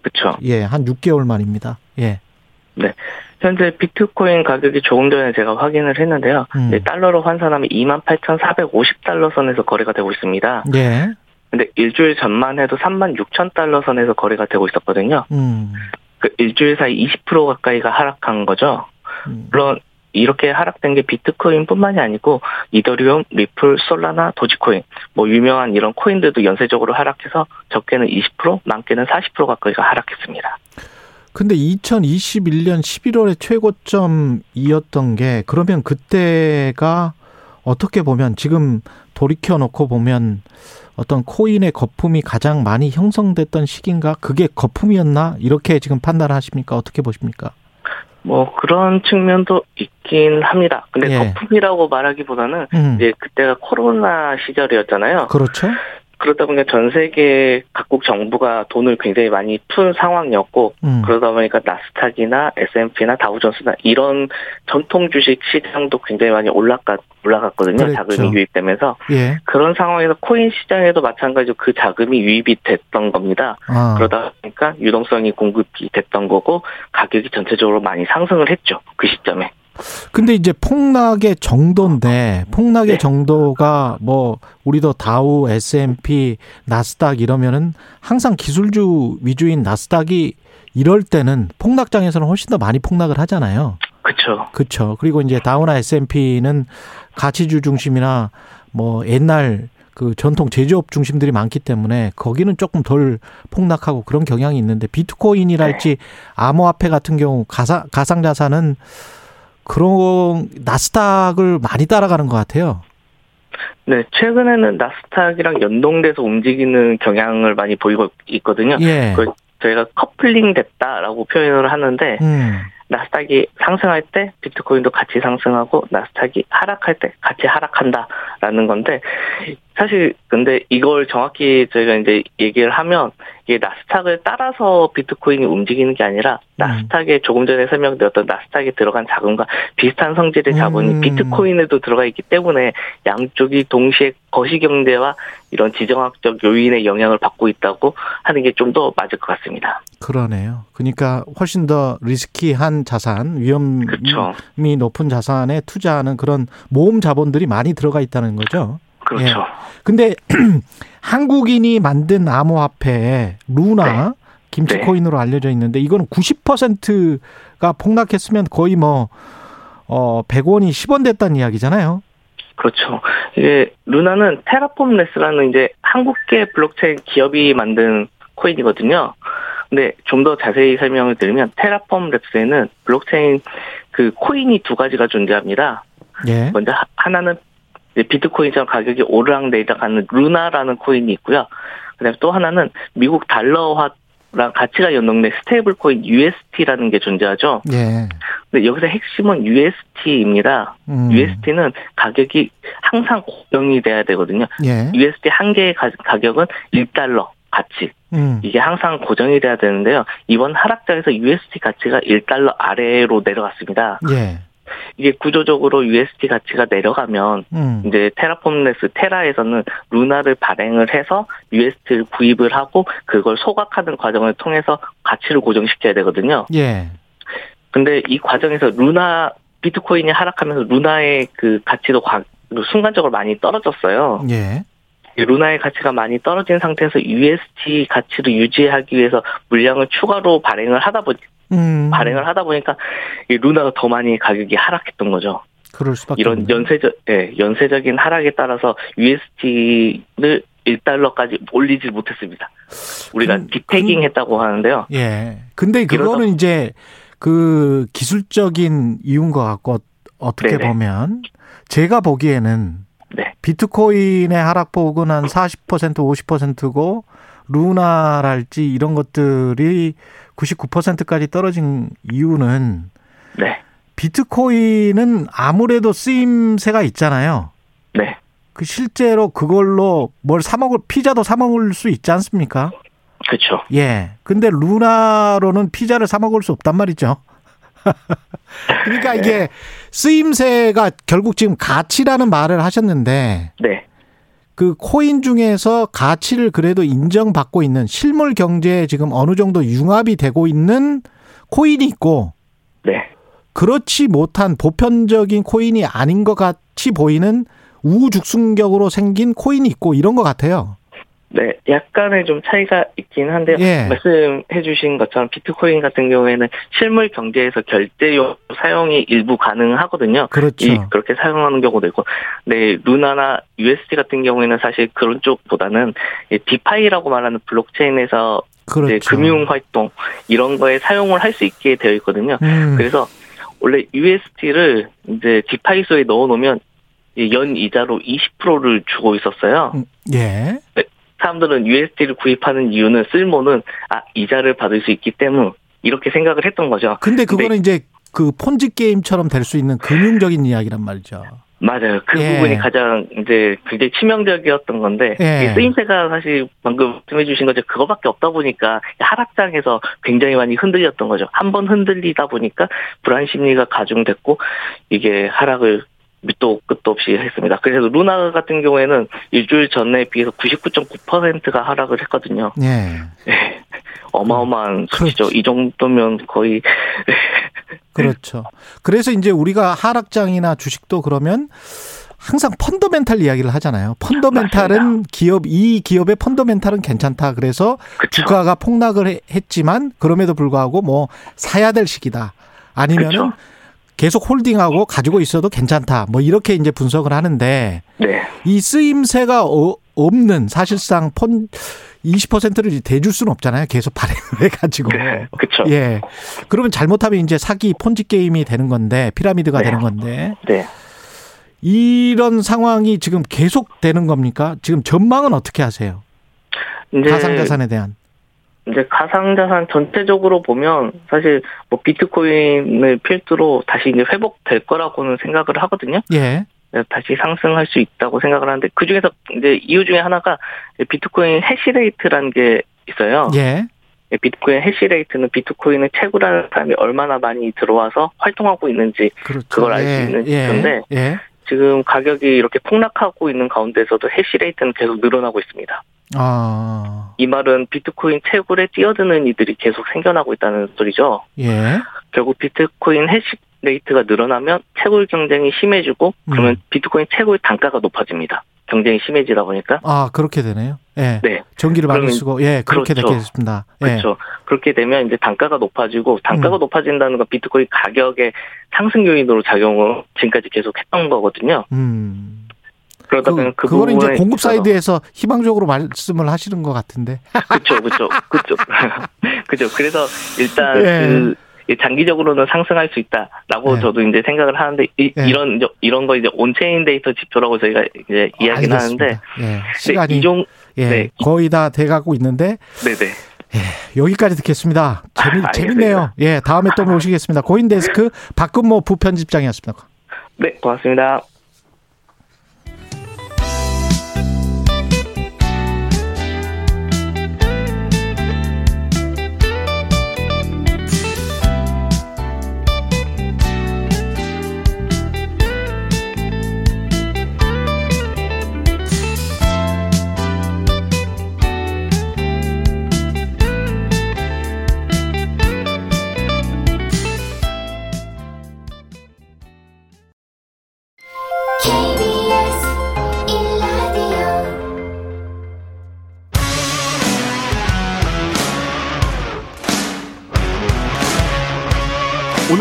G: 그렇죠.
B: 예, 한 6개월 만입니다. 예.
G: 현재 비트코인 가격이 조금 전에 제가 확인을 했는데요.
B: 음.
G: 네, 달러로 환산하면 28,450달러 선에서 거래가 되고 있습니다.
B: 예.
G: 근데 일주일 전만 해도 36,000달러 선에서 거래가 되고 있었거든요.
B: 음.
G: 그 일주일 사이 20% 가까이가 하락한 거죠.
B: 음.
G: 물론 이렇게 하락된 게 비트코인뿐만이 아니고 이더리움, 리플, 솔라나, 도지코인 뭐 유명한 이런 코인들도 연쇄적으로 하락해서 적게는 20%, 많게는 40% 가까이가 하락했습니다.
B: 근데 2021년 11월에 최고점이었던 게 그러면 그때가 어떻게 보면 지금 돌이켜 놓고 보면 어떤 코인의 거품이 가장 많이 형성됐던 시기인가? 그게 거품이었나? 이렇게 지금 판단하십니까? 어떻게 보십니까?
G: 뭐 그런 측면도 있긴 합니다. 근데
B: 예.
G: 거품이라고 말하기보다는
B: 음.
G: 이제 그때가 코로나 시절이었잖아요.
B: 그렇죠.
G: 그러다 보니까 전 세계 각국 정부가 돈을 굉장히 많이 푼 상황이었고
B: 음.
G: 그러다 보니까 나스닥이나 S&P나 다우존스나 이런 전통 주식 시장도 굉장히 많이 올라갔 올라갔거든요.
B: 그랬죠.
G: 자금이 유입되면서
B: 예.
G: 그런 상황에서 코인 시장에도 마찬가지로 그 자금이 유입이 됐던 겁니다.
B: 아.
G: 그러다 보니까 유동성이 공급이 됐던 거고 가격이 전체적으로 많이 상승을 했죠. 그 시점에.
B: 근데 이제 폭락의 정도인데 폭락의
G: 네.
B: 정도가 뭐 우리도 다우, S&P, 나스닥 이러면은 항상 기술주 위주인 나스닥이 이럴 때는 폭락장에서는 훨씬 더 많이 폭락을 하잖아요.
G: 그렇죠.
B: 그렇죠. 그리고 이제 다우나 S&P는 가치주 중심이나 뭐 옛날 그 전통 제조업 중심들이 많기 때문에 거기는 조금 덜 폭락하고 그런 경향이 있는데 비트코인이랄지 암호화폐 같은 경우 가상 가상 자산은 그런 나스닥을 많이 따라가는 것 같아요.
G: 네, 최근에는 나스닥이랑 연동돼서 움직이는 경향을 많이 보이고 있거든요.
B: 예.
G: 그 저희가 커플링 됐다라고 표현을 하는데
B: 음.
G: 나스닥이 상승할 때 비트코인도 같이 상승하고 나스닥이 하락할 때 같이 하락한다라는 건데 사실 근데 이걸 정확히 저희가 이제 얘기를 하면 이게 나스닥을 따라서 비트코인이 움직이는 게 아니라 나스닥에 조금 전에 설명드렸던 나스닥에 들어간 자금과 비슷한 성질의 자본이
B: 음.
G: 비트코인에도 들어가 있기 때문에 양쪽이 동시에 거시경제와 이런 지정학적 요인의 영향을 받고 있다고 하는 게 좀 더 맞을 것 같습니다.
B: 그러네요. 그러니까 훨씬 더 리스키한 자산, 위험이
G: 그렇죠.
B: 높은 자산에 투자하는 그런 모험 자본들이 많이 들어가 있다는 거죠.
G: 그렇죠.
B: 근데 한국인이 만든 암호화폐 루나 김치 코인으로 알려져 있는데 이거는 90%가 폭락했으면 거의 뭐 어, 100원이 10원 됐다는 이야기잖아요.
G: 그렇죠. 이게 루나는 테라폼 랩스라는 이제 한국계 블록체인 기업이 만든 코인이거든요. 근데 좀 더 자세히 설명을 드리면 테라폼 랩스에는 블록체인 그 코인이 두 가지가 존재합니다.
B: 예.
G: 먼저 하- 하나는 비트코인처럼 가격이 오르락내리락하는 루나라는 코인이 있고요. 그다음에 또 하나는 미국 달러화 랑 가치가 연동된 stable coin UST라는 게 존재하죠.
B: 예.
G: 근데 여기서 핵심은 UST입니다.
B: 음.
G: UST는 가격이 항상 고정이 돼야 되거든요.
B: 예.
G: USD 한 개의 가, 가격은 1달러 가치.
B: 음.
G: 이게 항상 고정이 돼야 되는데요. 이번 하락장에서 USD 가치가 1달러 아래로 내려갔습니다.
B: 예.
G: 이게 구조적으로 USD 가치가 내려가면
B: 음.
G: 이제 테라폼네스 테라에서는 루나를 발행을 해서 USD를 구입을 하고 그걸 소각하는 과정을 통해서 가치를 고정시켜야 되거든요.
B: 예.
G: 근데 이 과정에서 루나 비트코인이 하락하면서 루나의 그 가치도 과- 순간적으로 많이 떨어졌어요.
B: 예.
G: 이 루나의 가치가 많이 떨어진 상태에서 USD 가치를 유지하기 위해서 물량을 추가로 발행을 하다 보니
B: 음.
G: 발행을 하다 보니까 이 루나가 더 많이 가격이 하락했던 거죠.
B: 그럴 수밖에
G: 이런
B: 없네.
G: 연쇄적 예, 연쇄적인 하락에 따라서 USD를 1달러까지 올리지 못했습니다. 우리가
B: 그-
G: 디태깅 했다고 하는데요.
B: 예. 근데 그거는 이제 그 기술적인 이유인 것 같고 어떻게
G: 네네.
B: 보면 제가 보기에는
G: 네.
B: 비트코인의 하락폭은 한 40% 50%고 루나랄지 이런 것들이 99%까지 떨어진 이유는
G: 네.
B: 비트코인은 아무래도 쓰임새가 있잖아요.
G: 네.
B: 그 실제로 그걸로 뭘 사 먹을 피자도 사 먹을 수 있지 않습니까?
G: 그렇죠.
B: 예. 근데 루나로는 피자를 사 먹을 수 없단 말이죠. 그러니까 이게 쓰임새가 결국 지금 가치라는 말을 하셨는데
G: 네.
B: 그 코인 중에서 가치를 그래도 인정받고 있는 실물 경제에 지금 어느 정도 융합이 되고 있는 코인이 있고
G: 네.
B: 그렇지 못한 보편적인 코인이 아닌 것 같이 보이는 우후죽순격으로 생긴 코인이 있고 이런 것 같아요.
G: 네, 약간의 좀 차이가 있긴 한데요.
B: 예.
G: 말씀해 주신 것처럼 비트코인 같은 경우에는 실물 경제에서 결제용 사용이 일부 가능하거든요.
B: 그렇죠.
G: 이, 그렇게 사용하는 경우도 있고, 네, 루나나 UST 같은 경우에는 사실 그런 쪽보다는 이 DeFi라고 말하는 블록체인에서
B: 그렇죠.
G: 이제 금융 활동 이런 거에 사용을 할 수 있게 되어 있거든요.
B: 음,
G: 그래서 원래 USD를 이제 디파이소에 넣어놓으면 이연 이자로 20%를 주고 있었어요.
B: 음, 예.
G: 사람들은 USD를 구입하는 이유는 쓸모는 아 이자를 받을 수 있기 때문 이렇게 생각을 했던 거죠.
B: 근데 그거는 이제 그 폰지 게임처럼 될 수 있는 금융적인 이야기란 말이죠.
G: 맞아요. 그
B: 예.
G: 부분이 가장 이제 굉장히 치명적이었던 건데
B: 예.
G: 이 쓰임새가 사실 방금 말씀해주신 거죠. 그거밖에 없다 보니까 하락장에서 굉장히 많이 흔들렸던 거죠. 한 번 흔들리다 보니까 불안 심리가 가중됐고 이게 하락을 밑도 끝도 없이 했습니다. 그래서 루나 같은 경우에는 일주일 전에 비해서 99.9%가 하락을 했거든요.
B: 예.
G: 네. 어마어마한 수치죠.
B: 그렇지.
G: 이 정도면 거의
B: 그렇죠. 그래서 이제 우리가 하락장이나 주식도 그러면 항상 펀더멘탈 이야기를 하잖아요. 펀더멘탈은 기업 이 기업의 펀더멘탈은 괜찮다. 그래서
G: 그쵸.
B: 주가가 폭락을 해- 했지만 그럼에도 불구하고 뭐 사야 될 시기다. 아니면은
G: 그쵸.
B: 계속 홀딩하고 가지고 있어도 괜찮다. 뭐 이렇게 이제 분석을 하는데
G: 네.
B: 이 쓰임새가 어- 없는 사실상 폰 20%를 대줄 수는 없잖아요. 계속 발행을 해가지고.
G: 그쵸.
B: 예. 그러면 잘못하면 이제 사기 폰지 게임이 되는 건데 피라미드가
G: 네.
B: 되는 건데
G: 네.
B: 이런 상황이 지금 계속 되는 겁니까? 지금 전망은 어떻게 하세요? 가상자산에 대한.
G: 이제 가상자산 전체적으로 보면 사실 뭐 비트코인을 필두로 다시 이제 회복될 거라고는 생각을 하거든요.
B: 예.
G: 다시 상승할 수 있다고 생각을 하는데 그 중에서 이제 이유 중에 하나가 비트코인 해시레이트라는 게 있어요.
B: 예.
G: 비트코인 해시레이트는 비트코인을 채굴하는 사람이 얼마나 많이 들어와서 활동하고 있는지
B: 그렇죠.
G: 그걸 알수
B: 예.
G: 있는
B: 예.
G: 지표인데
B: 예.
G: 지금 가격이 이렇게 폭락하고 있는 가운데서도 해시레이트는 계속 늘어나고 있습니다.
B: 아.
G: 이 말은 비트코인 채굴에 뛰어드는 이들이 계속 생겨나고 있다는 소리죠.
B: 예.
G: 결국 비트코인 hash rate가 늘어나면 채굴 경쟁이 심해지고 그러면
B: 음.
G: 비트코인 채굴 단가가 높아집니다. 경쟁이 심해지다 보니까.
B: 아, 그렇게 되네요. 예.
G: 네.
B: 전기를 많이 쓰고 예, 그렇게
G: 그렇죠.
B: 되겠습니다. 예.
G: 그렇죠. 그렇게 되면 이제 단가가 높아지고 단가가
B: 음.
G: 높아진다는 건 비트코인 가격의 상승 요인으로 작용을 지금까지 계속 했던 거거든요.
B: 음.
G: 그러다
B: 그,
G: 보면 그
B: 그거는 이제 공급 side에서 희망적으로 말씀을 하시는 것 같은데.
G: 그렇죠, 그렇죠, 그렇죠, 그렇죠. 그래서 일단
B: 예.
G: 그 장기적으로는 상승할 수 있다라고
B: 예.
G: 저도 이제 생각을 하는데 이,
B: 예.
G: 런 이제 이런 거 이제 on-chain 데이터 지표라고 저희가 이제 이야기는 하는데
B: 알겠습니다. 예.
G: 네,
B: 시간이
G: 이종
B: 예,
G: 네.
B: 거의 다 돼가고 있는데
G: 네네
B: 여기까지 듣겠습니다. 재미,
G: 아.
B: 재밌네요. 예, 다음에 또 모시겠습니다. 코인데스크 박근모 부편집장이었습니다.
G: 네 고맙습니다.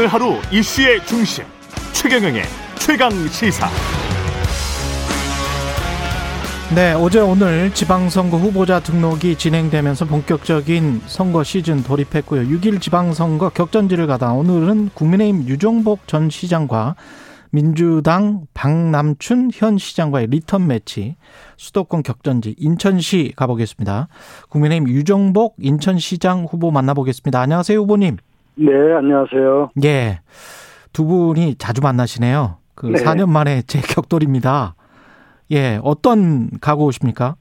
A: 오늘 하루 이슈의 중심 최경영의 최강 시사
B: 네, 어제 오늘 지방선거 후보자 등록이 진행되면서 본격적인 선거 시즌 돌입했고요. 6일 지방선거 격전지를 가다 오늘은 국민의힘 유정복 전 시장과 민주당 박남춘 현 시장과의 리턴 매치 수도권 격전지 인천시 가보겠습니다. 국민의힘 유정복 인천시장 후보 만나보겠습니다. 안녕하세요 후보님.
H: 네, 안녕하세요.
B: 예, 두 분이 자주 만나시네요. 그
H: 네.
B: 4년 만에 재격돌입니다. 예, 어떤 각오십니까?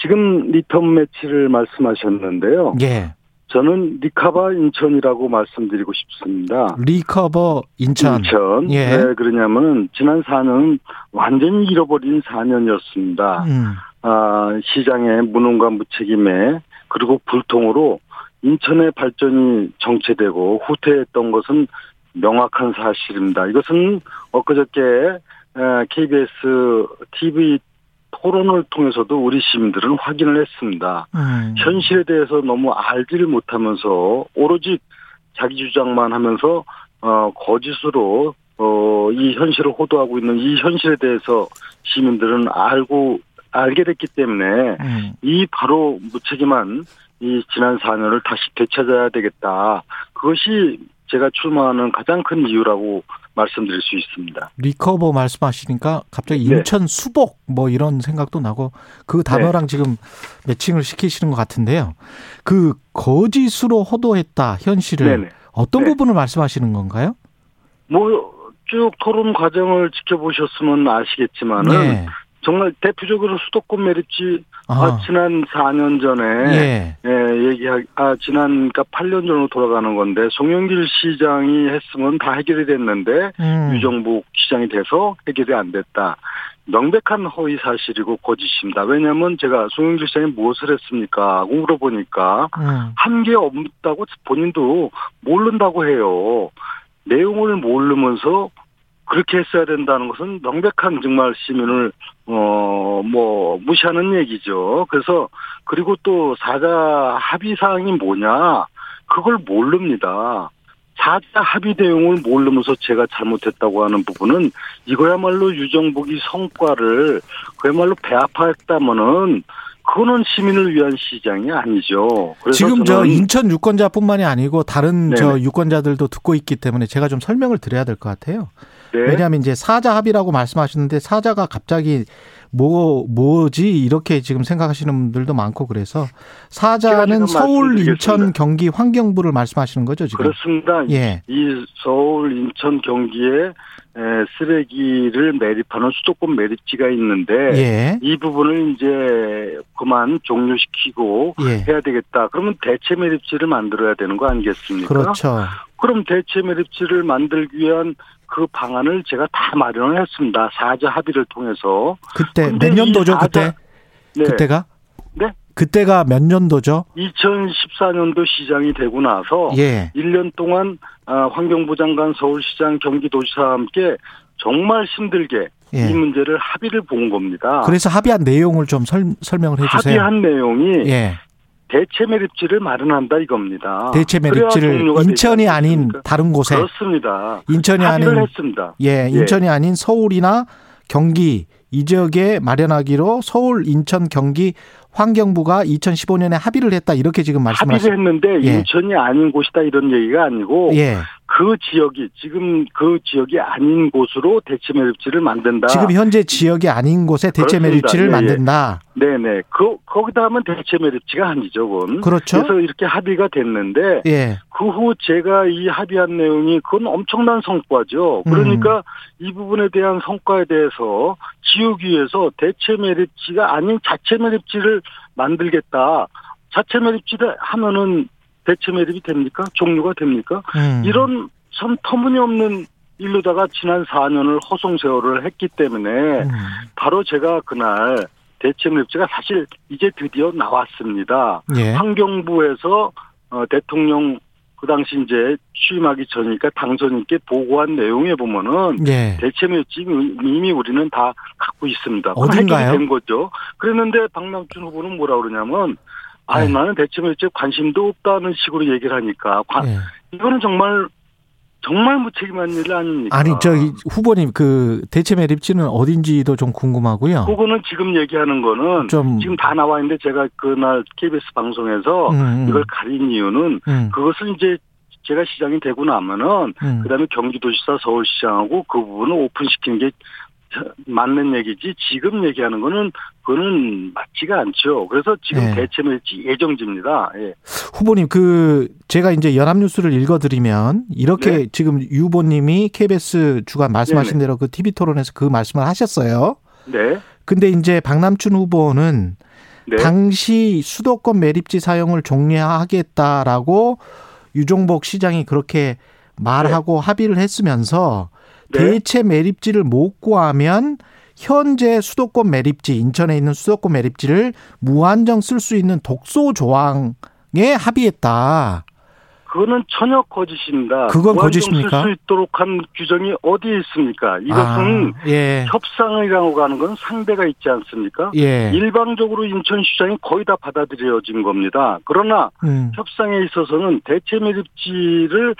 H: 지금 리턴 매치를 말씀하셨는데요.
B: 예,
H: 저는 recover 인천이라고 말씀드리고 싶습니다.
B: recover 인천.
H: 인천.
B: 예.
H: 왜 그러냐면은 지난 4년은 완전히 잃어버린 4년이었습니다.
B: 음,
H: 아, 시장의 무능과 무책임에 그리고 불통으로 인천의 발전이 정체되고 후퇴했던 것은 명확한 사실입니다. 이것은 엊그저께 에, KBS TV 토론을 통해서도 우리 시민들은 확인을 했습니다.
B: 음.
H: 현실에 대해서 너무 알지를 못하면서 오로지 자기 주장만 하면서 어 거짓으로 어이 현실을 호도하고 있는 이 현실에 대해서 시민들은 알고 알게 됐기 때문에
B: 음.
H: 이 바로 무책임한 이 지난 4년을 다시 되찾아야 되겠다. 그것이 제가 출마하는 가장 큰 이유라고 말씀드릴 수 있습니다.
B: 리커버 말씀하시니까 갑자기
H: 네.
B: 인천 수복 뭐 이런 생각도 나고 그 단어랑 지금 매칭을 시키시는 것 같은데요. 그 거짓으로 호도했다 현실을
H: 네네.
B: 어떤
H: 네.
B: 부분을 말씀하시는 건가요?
H: 뭐 쭉 토론 과정을 지켜보셨으면 아시겠지만은
B: 네.
H: 정말 대표적으로 수도권 매립지
B: 아,
H: 아, 지난 4년 전에
B: 예.
H: 예, 얘기하 아 지난 그러니까 8년 전으로 돌아가는 건데 송영길 시장이 했으면 다 해결이 됐는데
B: 음.
H: 유정복 시장이 돼서 해결이 안 됐다. 명백한 허위 사실이고 거짓입니다. 왜냐하면 제가 송영길 시장이 무엇을 했습니까? 하고 물어보니까
B: 음.
H: 한게 없다고 본인도 모른다고 해요. 내용을 모르면서 그렇게 했어야 된다는 것은 명백한 정말 시민을 어 뭐 무시하는 얘기죠. 그래서 그리고 또 사자 합의 사항이 뭐냐 그걸 모릅니다. 사자 합의 내용을 모르면서 제가 잘못했다고 하는 부분은 이거야말로 유정복이 성과를 그야말로 배합했다면은 그거는 시민을 위한 시장이 아니죠.
B: 지금 저 인천 유권자뿐만이 아니고 다른
H: 네네.
B: 저 유권자들도 듣고 있기 때문에 제가 좀 설명을 드려야 될 것 같아요.
H: 네.
B: 왜냐하면 이제 사자 합의라고 말씀하시는데 사자가 갑자기 뭐 뭐지 이렇게 지금 생각하시는 분들도 많고 그래서 사자는 서울. 인천, 경기, 환경부를 말씀하시는 거죠 지금?
H: 그렇습니다.
B: 예.
H: 이 서울, 인천, 경기에 에, 쓰레기를 매립하는 수도권 매립지가 있는데
B: 예.
H: 이 부분을 이제 그만 종료시키고
B: 예.
H: 해야 되겠다. 그러면 대체 매립지를 만들어야 되는 거 아니겠습니까?
B: 그렇죠.
H: 그럼 대체 매립지를 만들기 위한 그 방안을 제가 다 마련을 했습니다. 사자 합의를 통해서.
B: 그때 몇 년도죠
H: 이
B: 그때?
H: 네.
B: 그때가?
H: 네.
B: 그때가 몇 년도죠?
H: 2014년도 시장이 되고 나서
B: 예.
H: 1년 동안 아, 환경부 장관, 서울시장, 경기도지사와 함께 정말 힘들게
B: 예.
H: 이 문제를 합의를 본 겁니다.
B: 그래서 합의한 내용을 좀 설, 설명을 해주세요.
H: 합의한 내용이
B: 예.
H: 대체 매립지를 마련한다 이겁니다.
B: 대체 매립지를 인천이 아닌? 다른 곳에
H: 그렇습니다.
B: 인천이
H: 합의를
B: 아닌
H: 했습니다.
B: 예, 인천이 아닌 서울이나 경기 이 지역에 마련하기로 서울, 인천, 경기 환경부가 2015년에 합의를 했다 이렇게 지금
H: 합의를
B: 말씀하신
H: 했는데
B: 예.
H: 인천이 아닌 곳이다 이런 얘기가 아니고
B: 예.
H: 그 지역이 지금 그 지역이 아닌 곳으로 대체 매립지를 만든다.
B: 지금 현재 지역이 아닌 곳에 대체
H: 그렇습니다.
B: 매립지를
H: 예, 예.
B: 만든다.
H: 네 네. 그 거기다 하면 대체 매립지가 아니죠, 그건.
B: 그렇죠.
H: 그래서 이렇게 합의가 됐는데
B: 예.
H: 그후 제가 이 합의한 내용이 그건 엄청난 성과죠. 그러니까
B: 음.
H: 이 부분에 대한 성과에 대해서 지우기 위해서 대체 매립지가 아닌 자체 매립지를 만들겠다. 자체 매립지를 하면은 대체 매립이 됩니까? 종류가 됩니까?
B: 음.
H: 이런 참 터무니없는 일로다가 지난 4년을 허송 세월을 했기 때문에
B: 음.
H: 바로 제가 그날 대체 매립지가 사실 이제 드디어 나왔습니다.
B: 예.
H: 환경부에서 어, 대통령 그 당시 이제 취임하기 전이니까 당선인께 보고한 내용에 보면은
B: 예.
H: 대체 매립지 이미 우리는 다 갖고 있습니다.
B: 어딘가요?
H: 된 거죠. 그랬는데 박남준 후보는 뭐라 그러냐면 아
B: 네.
H: 나는 대체 매립지에 관심도 없다는 식으로 얘기를 하니까 관-
B: 예.
H: 이거는 정말 정말 무책임한 일 아닙니까?
B: 아니 저기 후보님 그 대체 매립지는 어딘지도 좀 궁금하고요.
H: 그거는 지금 얘기하는 거는
B: 좀
H: 지금 다 나와 있는데 제가 그날 KBS 방송에서
B: 음, 음.
H: 이걸 가린 이유는
B: 음,
H: 그것을 이제 제가 시장이 되고 나면은
B: 음.
H: 그 다음에 경기도지사 서울시장하고 그 부분을 오픈시키는 게 맞는 얘기지 지금 얘기하는 거는 그거는 맞지가 않죠. 그래서 지금
B: 네.
H: 대체 매치 예정지입니다. 예.
B: 후보님 그 제가 이제 연합뉴스를 읽어드리면 이렇게
H: 네.
B: 지금 유 후보님이 KBS 주간 말씀하신
H: 네네.
B: 대로 그 TV 토론에서 그 말씀을 하셨어요.
H: 네.
B: 근데 이제 박남춘 후보는
H: 네.
B: 당시 수도권 매립지 사용을 종료하겠다라고 유종복 시장이 그렇게 말하고 합의를 했으면서
H: 네.
B: 대체 매립지를 못 구하면 현재 수도권 매립지 인천에 있는 수도권 매립지를 무한정 쓸 수 있는 독소 조항에 합의했다.
H: 그거는 전혀 거짓입니다.
B: 그건 거짓입니까?
H: 쓸수 있도록 한 규정이 어디에 있습니까? 이것은
B: 아, 예.
H: 협상이라고 하는 건 상대가 있지 않습니까?
B: 예.
H: 일방적으로 인천시장이 거의 다 받아들여진 겁니다. 그러나
B: 음.
H: 협상에 있어서는 대체 매립지를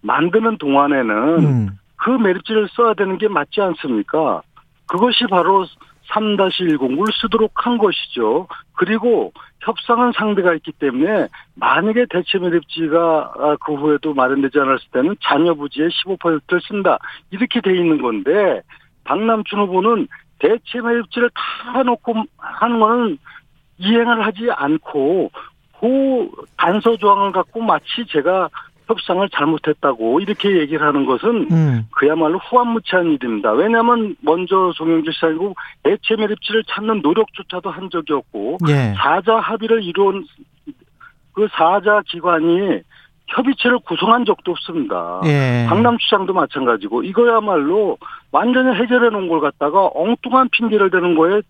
H: 만드는 동안에는
B: 음.
H: 그 매립지를 써야 되는 게 맞지 않습니까? 그것이 바로 3-109를 쓰도록 한 것이죠. 그리고 협상은 상대가 있기 때문에 만약에 대체 매립지가 아, 그 후에도 마련되지 않았을 때는 잔여 부지의 15%를 쓴다. 이렇게 돼 있는 건데 박남춘 후보는 대체 매립지를 다 놓고 하는 거는 이행을 하지 않고 그 단서 조항을 갖고 마치 제가 협상을 잘못했다고 이렇게 얘기를 하는 것은
B: 음.
H: 그야말로 후한무치한 일입니다. 왜냐하면 먼저 송영길 시장이고 대체 매립지를 찾는 노력조차도 한 적이 없고
B: 예.
H: 사자 합의를 이룬 그 사자 기관이 협의체를 구성한 적도 없습니다.
B: 예.
H: 강남시장도 마찬가지고 이거야말로 완전히 해결해 놓은 걸 갖다가 엉뚱한 핑계를 대는 거에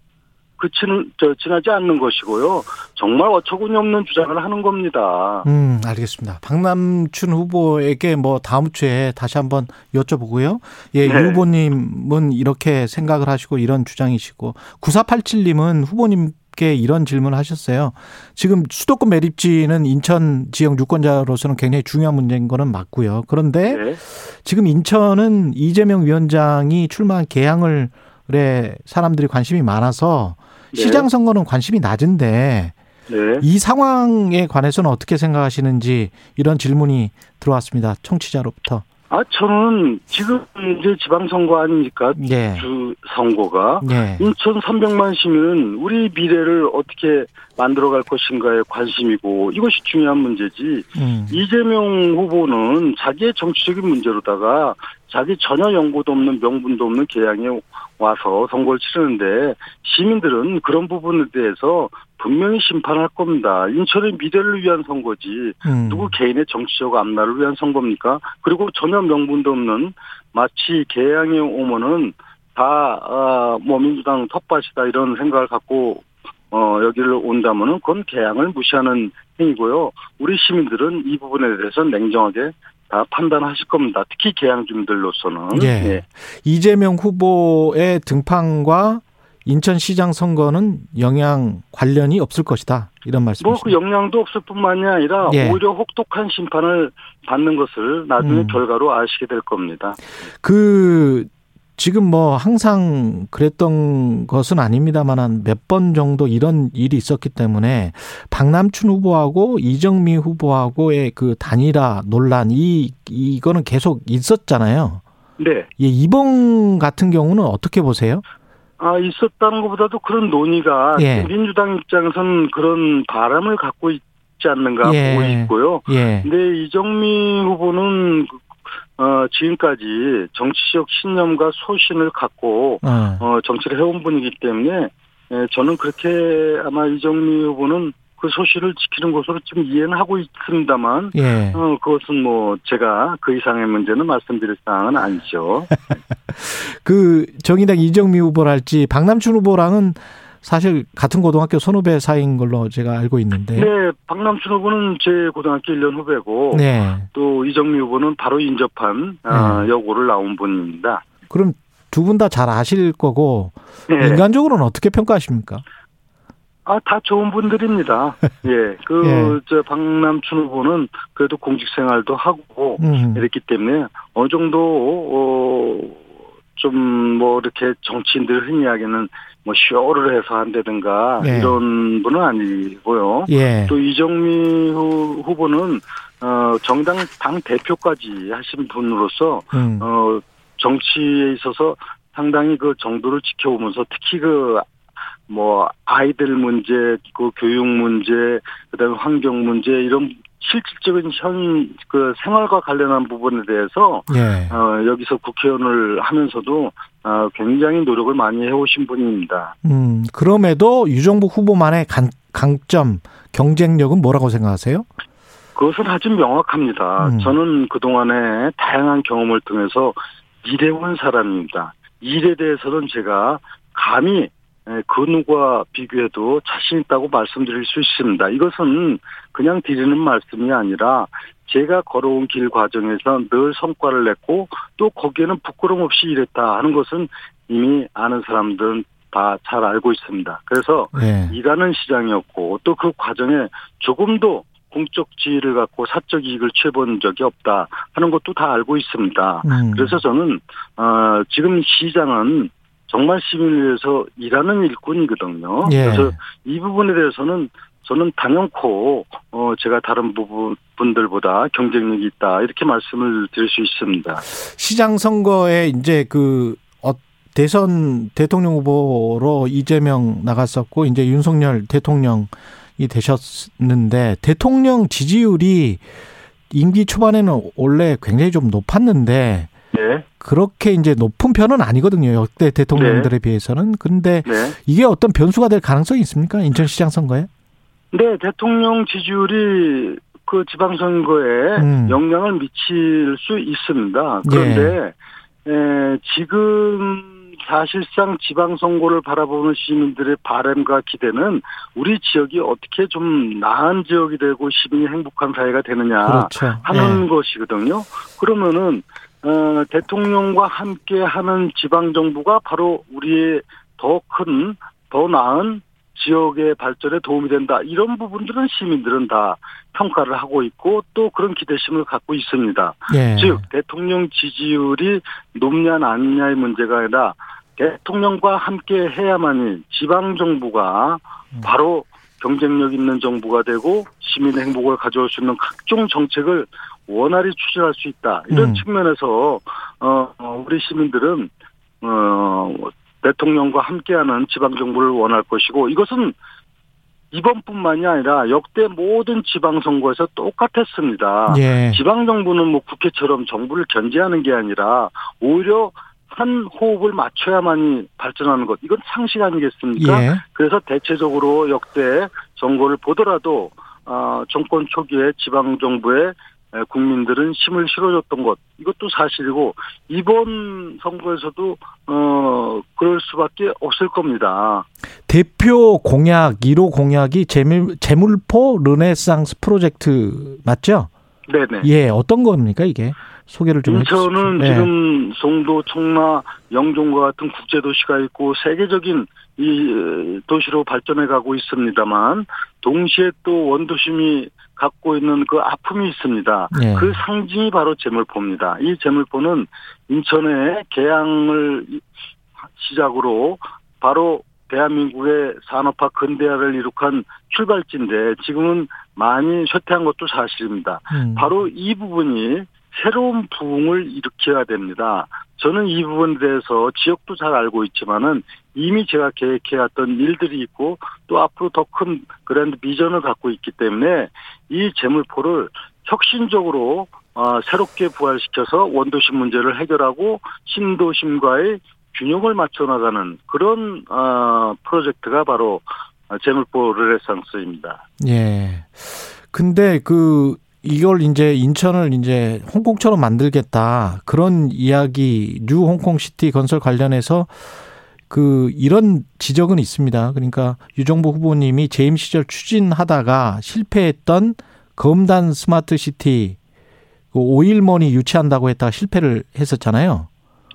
H: 그치는 저 지나지 않는 것이고요. 정말 어처구니 없는 주장을 하는 겁니다.
B: 음, 알겠습니다. 박남춘 후보에게 뭐 다음 주에 다시 한번 여쭤보고요. 예,
H: 네.
B: 유 후보님은 이렇게 생각을 하시고 이런 주장이시고 9487님은 후보님 께 이런 질문을 하셨어요. 지금 수도권 매립지는 인천 지역 유권자로서는 굉장히 중요한 문제인 거는 맞고요. 그런데
H: 네.
B: 지금 인천은 이재명 위원장이 출마한 개항을 에 사람들이 관심이 많아서
H: 네.
B: 시장 선거는 관심이 낮은데
H: 네.
B: 이 상황에 관해서는 어떻게 생각하시는지 이런 질문이 들어왔습니다. 청취자로부터.
H: 아, 저는 지금 이제 지방선거 아닙니까?
B: 예.
H: 주 선거가.
B: 예.
H: 인천 300만 시민은 우리 미래를 어떻게 만들어갈 것인가에 관심이고 이것이 중요한 문제지.
B: 음.
H: 이재명 후보는 자기의 정치적인 문제로다가 자기 전혀 연고도 없는 명분도 없는 개항에 와서 선거를 치르는데 시민들은 그런 부분에 대해서 분명히 심판할 겁니다. 인천의 미래를 위한 선거지
B: 음.
H: 누구 개인의 정치적 앞날을 위한 선거입니까? 그리고 전혀 명분도 없는 마치 개항에 오면은 다, 아, 뭐, 민주당 텃밭이다 이런 생각을 갖고, 어, 여기를 온다면은 그건 개항을 무시하는 행위고요. 우리 시민들은 이 부분에 대해서 냉정하게 다 판단하실 겁니다. 특히 개항 주민들로서는.
B: 예. 이재명 후보의 등판과 인천시장 선거는 영향 관련이 없을 것이다. 이런
H: 뭐그
B: 말씀이시죠.
H: 영향도 없을 뿐만이 아니라
B: 예.
H: 오히려 혹독한 심판을 받는 것을 나중에
B: 음.
H: 결과로 아시게 될 겁니다.
B: 그 지금 뭐 항상 그랬던 것은 아닙니다만은 몇 번 정도 이런 일이 있었기 때문에 박남춘 후보하고 이정미 후보하고의 그 단일화 논란 이 이거는 계속 있었잖아요.
H: 네.
B: 예, 이번 같은 경우는 어떻게 보세요?
H: 아, 있었다는 것보다도 그런 논의가
B: 예.
H: 민주당 입장에서는 그런 바람을 갖고 있지 않는가
B: 예.
H: 보고 있고요.
B: 예.
H: 근데 이정미 후보는 어, 지금까지 정치적 신념과 소신을 갖고
B: 어.
H: 어, 정치를 해온 분이기 때문에 예, 저는 그렇게 아마 이정미 후보는 그 소신을 지키는 것으로 좀 이해는 하고 있습니다만
B: 예.
H: 어, 그것은 뭐 제가 그 이상의 문제는 말씀드릴 사항은 아니죠.
B: 그 정의당 이정미 후보랄지 박남춘 후보랑은 사실 같은 고등학교 선후배 사이인 걸로 제가 알고 있는데.
H: 네, 박남춘 후보는 제 고등학교 1년 후배고
B: 네.
H: 또 이정미 후보는 바로 인접한 아,
B: 네.
H: 여고를 나온 분입니다.
B: 그럼 두 분 다 잘 아실 거고
H: 네.
B: 인간적으로는 어떻게 평가하십니까?
H: 아, 다 좋은 분들입니다. 예, 그,
B: 예.
H: 저, 박남춘 후보는 그래도 공직 생활도 하고,
B: 음.
H: 이랬기 때문에, 어느 정도, 어, 좀, 뭐, 이렇게 정치인들 흔히 이야기하는, 뭐, 쇼를 해서 한다든가,
B: 예.
H: 이런 분은 아니고요.
B: 예.
H: 또 이정미 후, 후보는, 어, 정당 당 대표까지 하신 분으로서,
B: 음.
H: 어, 정치에 있어서 상당히 그 정도를 지켜보면서 특히 그, 뭐, 아이들 문제, 그 교육 문제, 그 다음에 환경 문제, 이런 실질적인 현, 그 생활과 관련한 부분에 대해서,
B: 예.
H: 어, 여기서 국회의원을 하면서도, 어, 굉장히 노력을 많이 해오신 분입니다.
B: 음. 그럼에도 유정복 후보만의 강, 강점, 경쟁력은 뭐라고 생각하세요?
H: 그것은 아주 명확합니다.
B: 음.
H: 저는 그동안에 다양한 경험을 통해서 일해온 사람입니다. 일에 대해서는 제가 감히 에, 그 누구와 비교해도 자신 있다고 말씀드릴 수 있습니다. 이것은 그냥 드리는 말씀이 아니라 제가 걸어온 길 과정에서 늘 성과를 냈고 또 거기에는 부끄럼 없이 일했다 하는 것은 이미 아는 사람들은 다 잘 알고 있습니다. 그래서
B: 예.
H: 일하는 시장이었고 또 그 과정에 조금도 공적 지위를 갖고 사적 이익을 취해본 적이 없다 하는 것도 다 알고 있습니다.
B: 음.
H: 그래서 저는 어, 지금 시장은 정말 시민을 위해서 일하는 일꾼이거든요.
B: 예.
H: 그래서 이 부분에 대해서는 저는 단연코 어, 제가 다른 부분 분들보다 경쟁력이 있다 이렇게 말씀을 드릴 수 있습니다.
B: 시장 선거에 이제 그 어, 대선 대통령 후보로 이재명 나갔었고 이제 윤석열 대통령이 되셨는데 대통령 지지율이 임기 초반에는 원래 굉장히 좀 높았는데
H: 네,
B: 그렇게 이제 높은 편은 아니거든요. 역대 대통령들에 비해서는. 근데
H: 네.
B: 이게 어떤 변수가 될 가능성이 있습니까? 인천시장 선거에?
H: 네, 대통령 지지율이 그 지방선거에
B: 음.
H: 영향을 미칠 수 있습니다. 그런데 에, 지금 사실상 지방선거를 바라보는 시민들의 바람과 기대는 우리 지역이 어떻게 좀 나은 지역이 되고 시민이 행복한 사회가 되느냐
B: 그렇죠.
H: 하는 것이거든요. 그러면은 어, 대통령과 함께 하는 지방 정부가 바로 우리의 더 큰, 더 나은 지역의 발전에 도움이 된다. 이런 부분들은 시민들은 다 평가를 하고 있고 또 그런 기대심을 갖고 있습니다.
B: 예. 예.
H: 즉 대통령 지지율이 높냐 낮냐의 문제가 아니라 대통령과 함께 해야만이 지방 정부가
B: 음.
H: 바로 경쟁력 있는 정부가 되고 시민 행복을 가져올 수 있는 각종 정책을 원활히 추진할 수 있다. 이런
B: 음.
H: 측면에서 어 어, 우리 시민들은 어 대통령과 함께하는 지방 정부를 원할 것이고 이것은 이번뿐만이 아니라 역대 모든 지방 선거에서 똑같았습니다.
B: 예.
H: 지방 정부는 뭐 국회처럼 정부를 견제하는 게 아니라 오히려 한 호흡을 맞춰야만이 발전하는 것. 이건 상식 아니겠습니까?
B: 예.
H: 그래서 대체적으로 역대 정권을 보더라도 아, 정권 초기에 지방 정부에 에, 국민들은 힘을 실어줬던 것 이것도 사실이고 이번 선거에서도 어 그럴 수밖에 없을 겁니다.
B: 대표 공약 1호 공약이 재물 재물포 르네상스 프로젝트 맞죠?
H: 네네.
B: 예, 어떤 겁니까 이게? 소개를 좀
H: 인천은.
B: 예.
H: 지금 송도, 청라, 영종과 같은 국제 도시가 있고 세계적인 이 도시로 발전해 가고 있습니다만 동시에 또 원도심이 갖고 있는 그 아픔이 있습니다.
B: 예.
H: 그 상징이 바로 재물포입니다. 이 재물포는 인천의 개항을 시작으로 바로 대한민국의 산업화 근대화를 이룩한 출발지인데 지금은 많이 쇠퇴한 것도 사실입니다.
B: 음.
H: 바로 이 부분이 새로운 부흥을 일으켜야 됩니다. 저는 이 부분에 대해서 지역도 잘 알고 있지만은 이미 제가 계획해왔던 일들이 있고 또 앞으로 더 큰 grand 비전을 갖고 있기 때문에 이 제물포를 혁신적으로 어, 새롭게 부활시켜서 원도심 문제를 해결하고 신도심과의 균형을 맞춰 나가는 그런 어, 프로젝트가 바로 제물포 르네상스입니다.
B: 예. 근데 그 이걸 이제 인천을 이제 홍콩처럼 만들겠다 그런 이야기 New 홍콩 City 건설 관련해서 그 이런 지적은 있습니다. 그러니까 유정복 후보님이 재임 시절 추진하다가 실패했던 검단 smart city 그 오일머니 유치한다고 했다가 실패를 했었잖아요.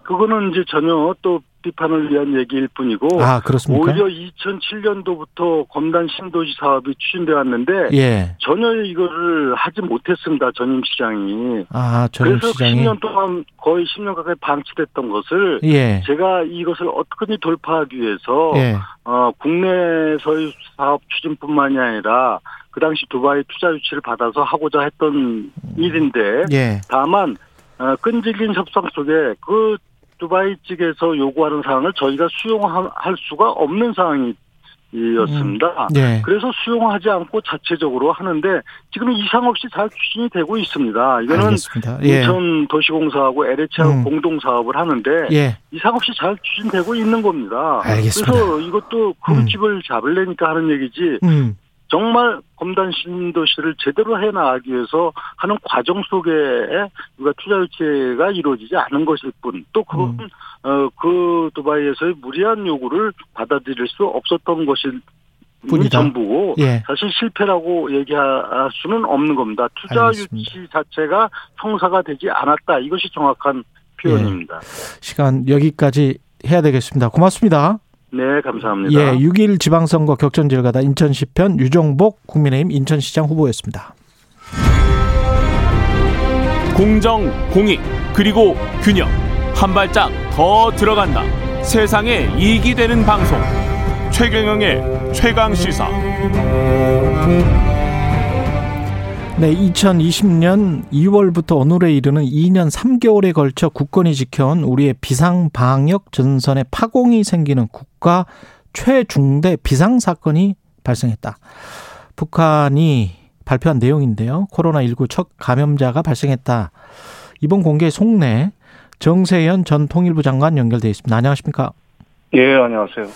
H: 그거는 이제 전혀 또 비판을 위한 얘기일 뿐이고
B: 아?
H: 오히려 2007년도부터 검단 신도시 사업이 추진돼 왔는데
B: 예.
H: 전혀 이거를 하지 못했습니다. 전임 시장이.
B: 아, 전임
H: 그래서
B: 시장이
H: 10년 동안 거의 10년 가까이 방치됐던 것을
B: 예.
H: 제가 이것을 어떻게든 돌파하기 위해서
B: 예.
H: 어, 국내에서의 사업 추진뿐만이 아니라 그 당시 두바이 투자 유치를 받아서 하고자 했던 일인데
B: 예.
H: 다만 어, 끈질긴 협상 속에 그 두바이 측에서 요구하는 사항을 저희가 수용할 수가 없는 상황이었습니다.
B: 예.
H: 그래서 수용하지 않고 자체적으로 하는데 지금 이상 없이 잘 추진이 되고 있습니다. 이거는.
B: 예.
H: 인천 도시공사하고 LH하고
B: 음.
H: 공동 사업을 하는데
B: 예.
H: 이상 없이 잘 추진되고 있는 겁니다.
B: 알겠습니다.
H: 그래서 이것도 그 집을 잡으려니까 하는 얘기지
B: 음.
H: 정말 검단 신도시를 제대로 해 나가기 위해서 하는 과정 속에 우리가 투자 유치가 이루어지지 않은 것일 뿐 또 그건
B: 음.
H: 어, 그 두바이에서의 무리한 요구를 받아들일 수 없었던 것일
B: 뿐이다.
H: 전부고
B: 예.
H: 사실 실패라고 얘기할 수는 없는 겁니다. 투자
B: 알겠습니다.
H: 유치 자체가 성사가 되지 않았다. 이것이 정확한 표현입니다.
B: 시간 여기까지 해야 되겠습니다. 고맙습니다.
H: 네, 감사합니다.
B: 예, 6일 지방선거 격전지를 가다 인천 시편 유정복 국민의힘 인천시장 후보였습니다.
A: 공정, 공익, 그리고 균형. 한 발짝 더 들어간다. 세상에 이익이 되는 방송. 최경영의 최강 시사.
B: 네, 2020년 2월부터 오늘에 이르는 2년 3개월에 걸쳐 국권이 지켜온 우리의 비상 방역 전선에 파공이 생기는 국 가 최중대 비상 사건이 발생했다. 북한이 발표한 내용인데요. 코로나19 첫 감염자가 발생했다. 이번 공개 속내 정세현 전 통일부 장관 연결돼 있습니다. 안녕하십니까?
I: 예, 안녕하세요.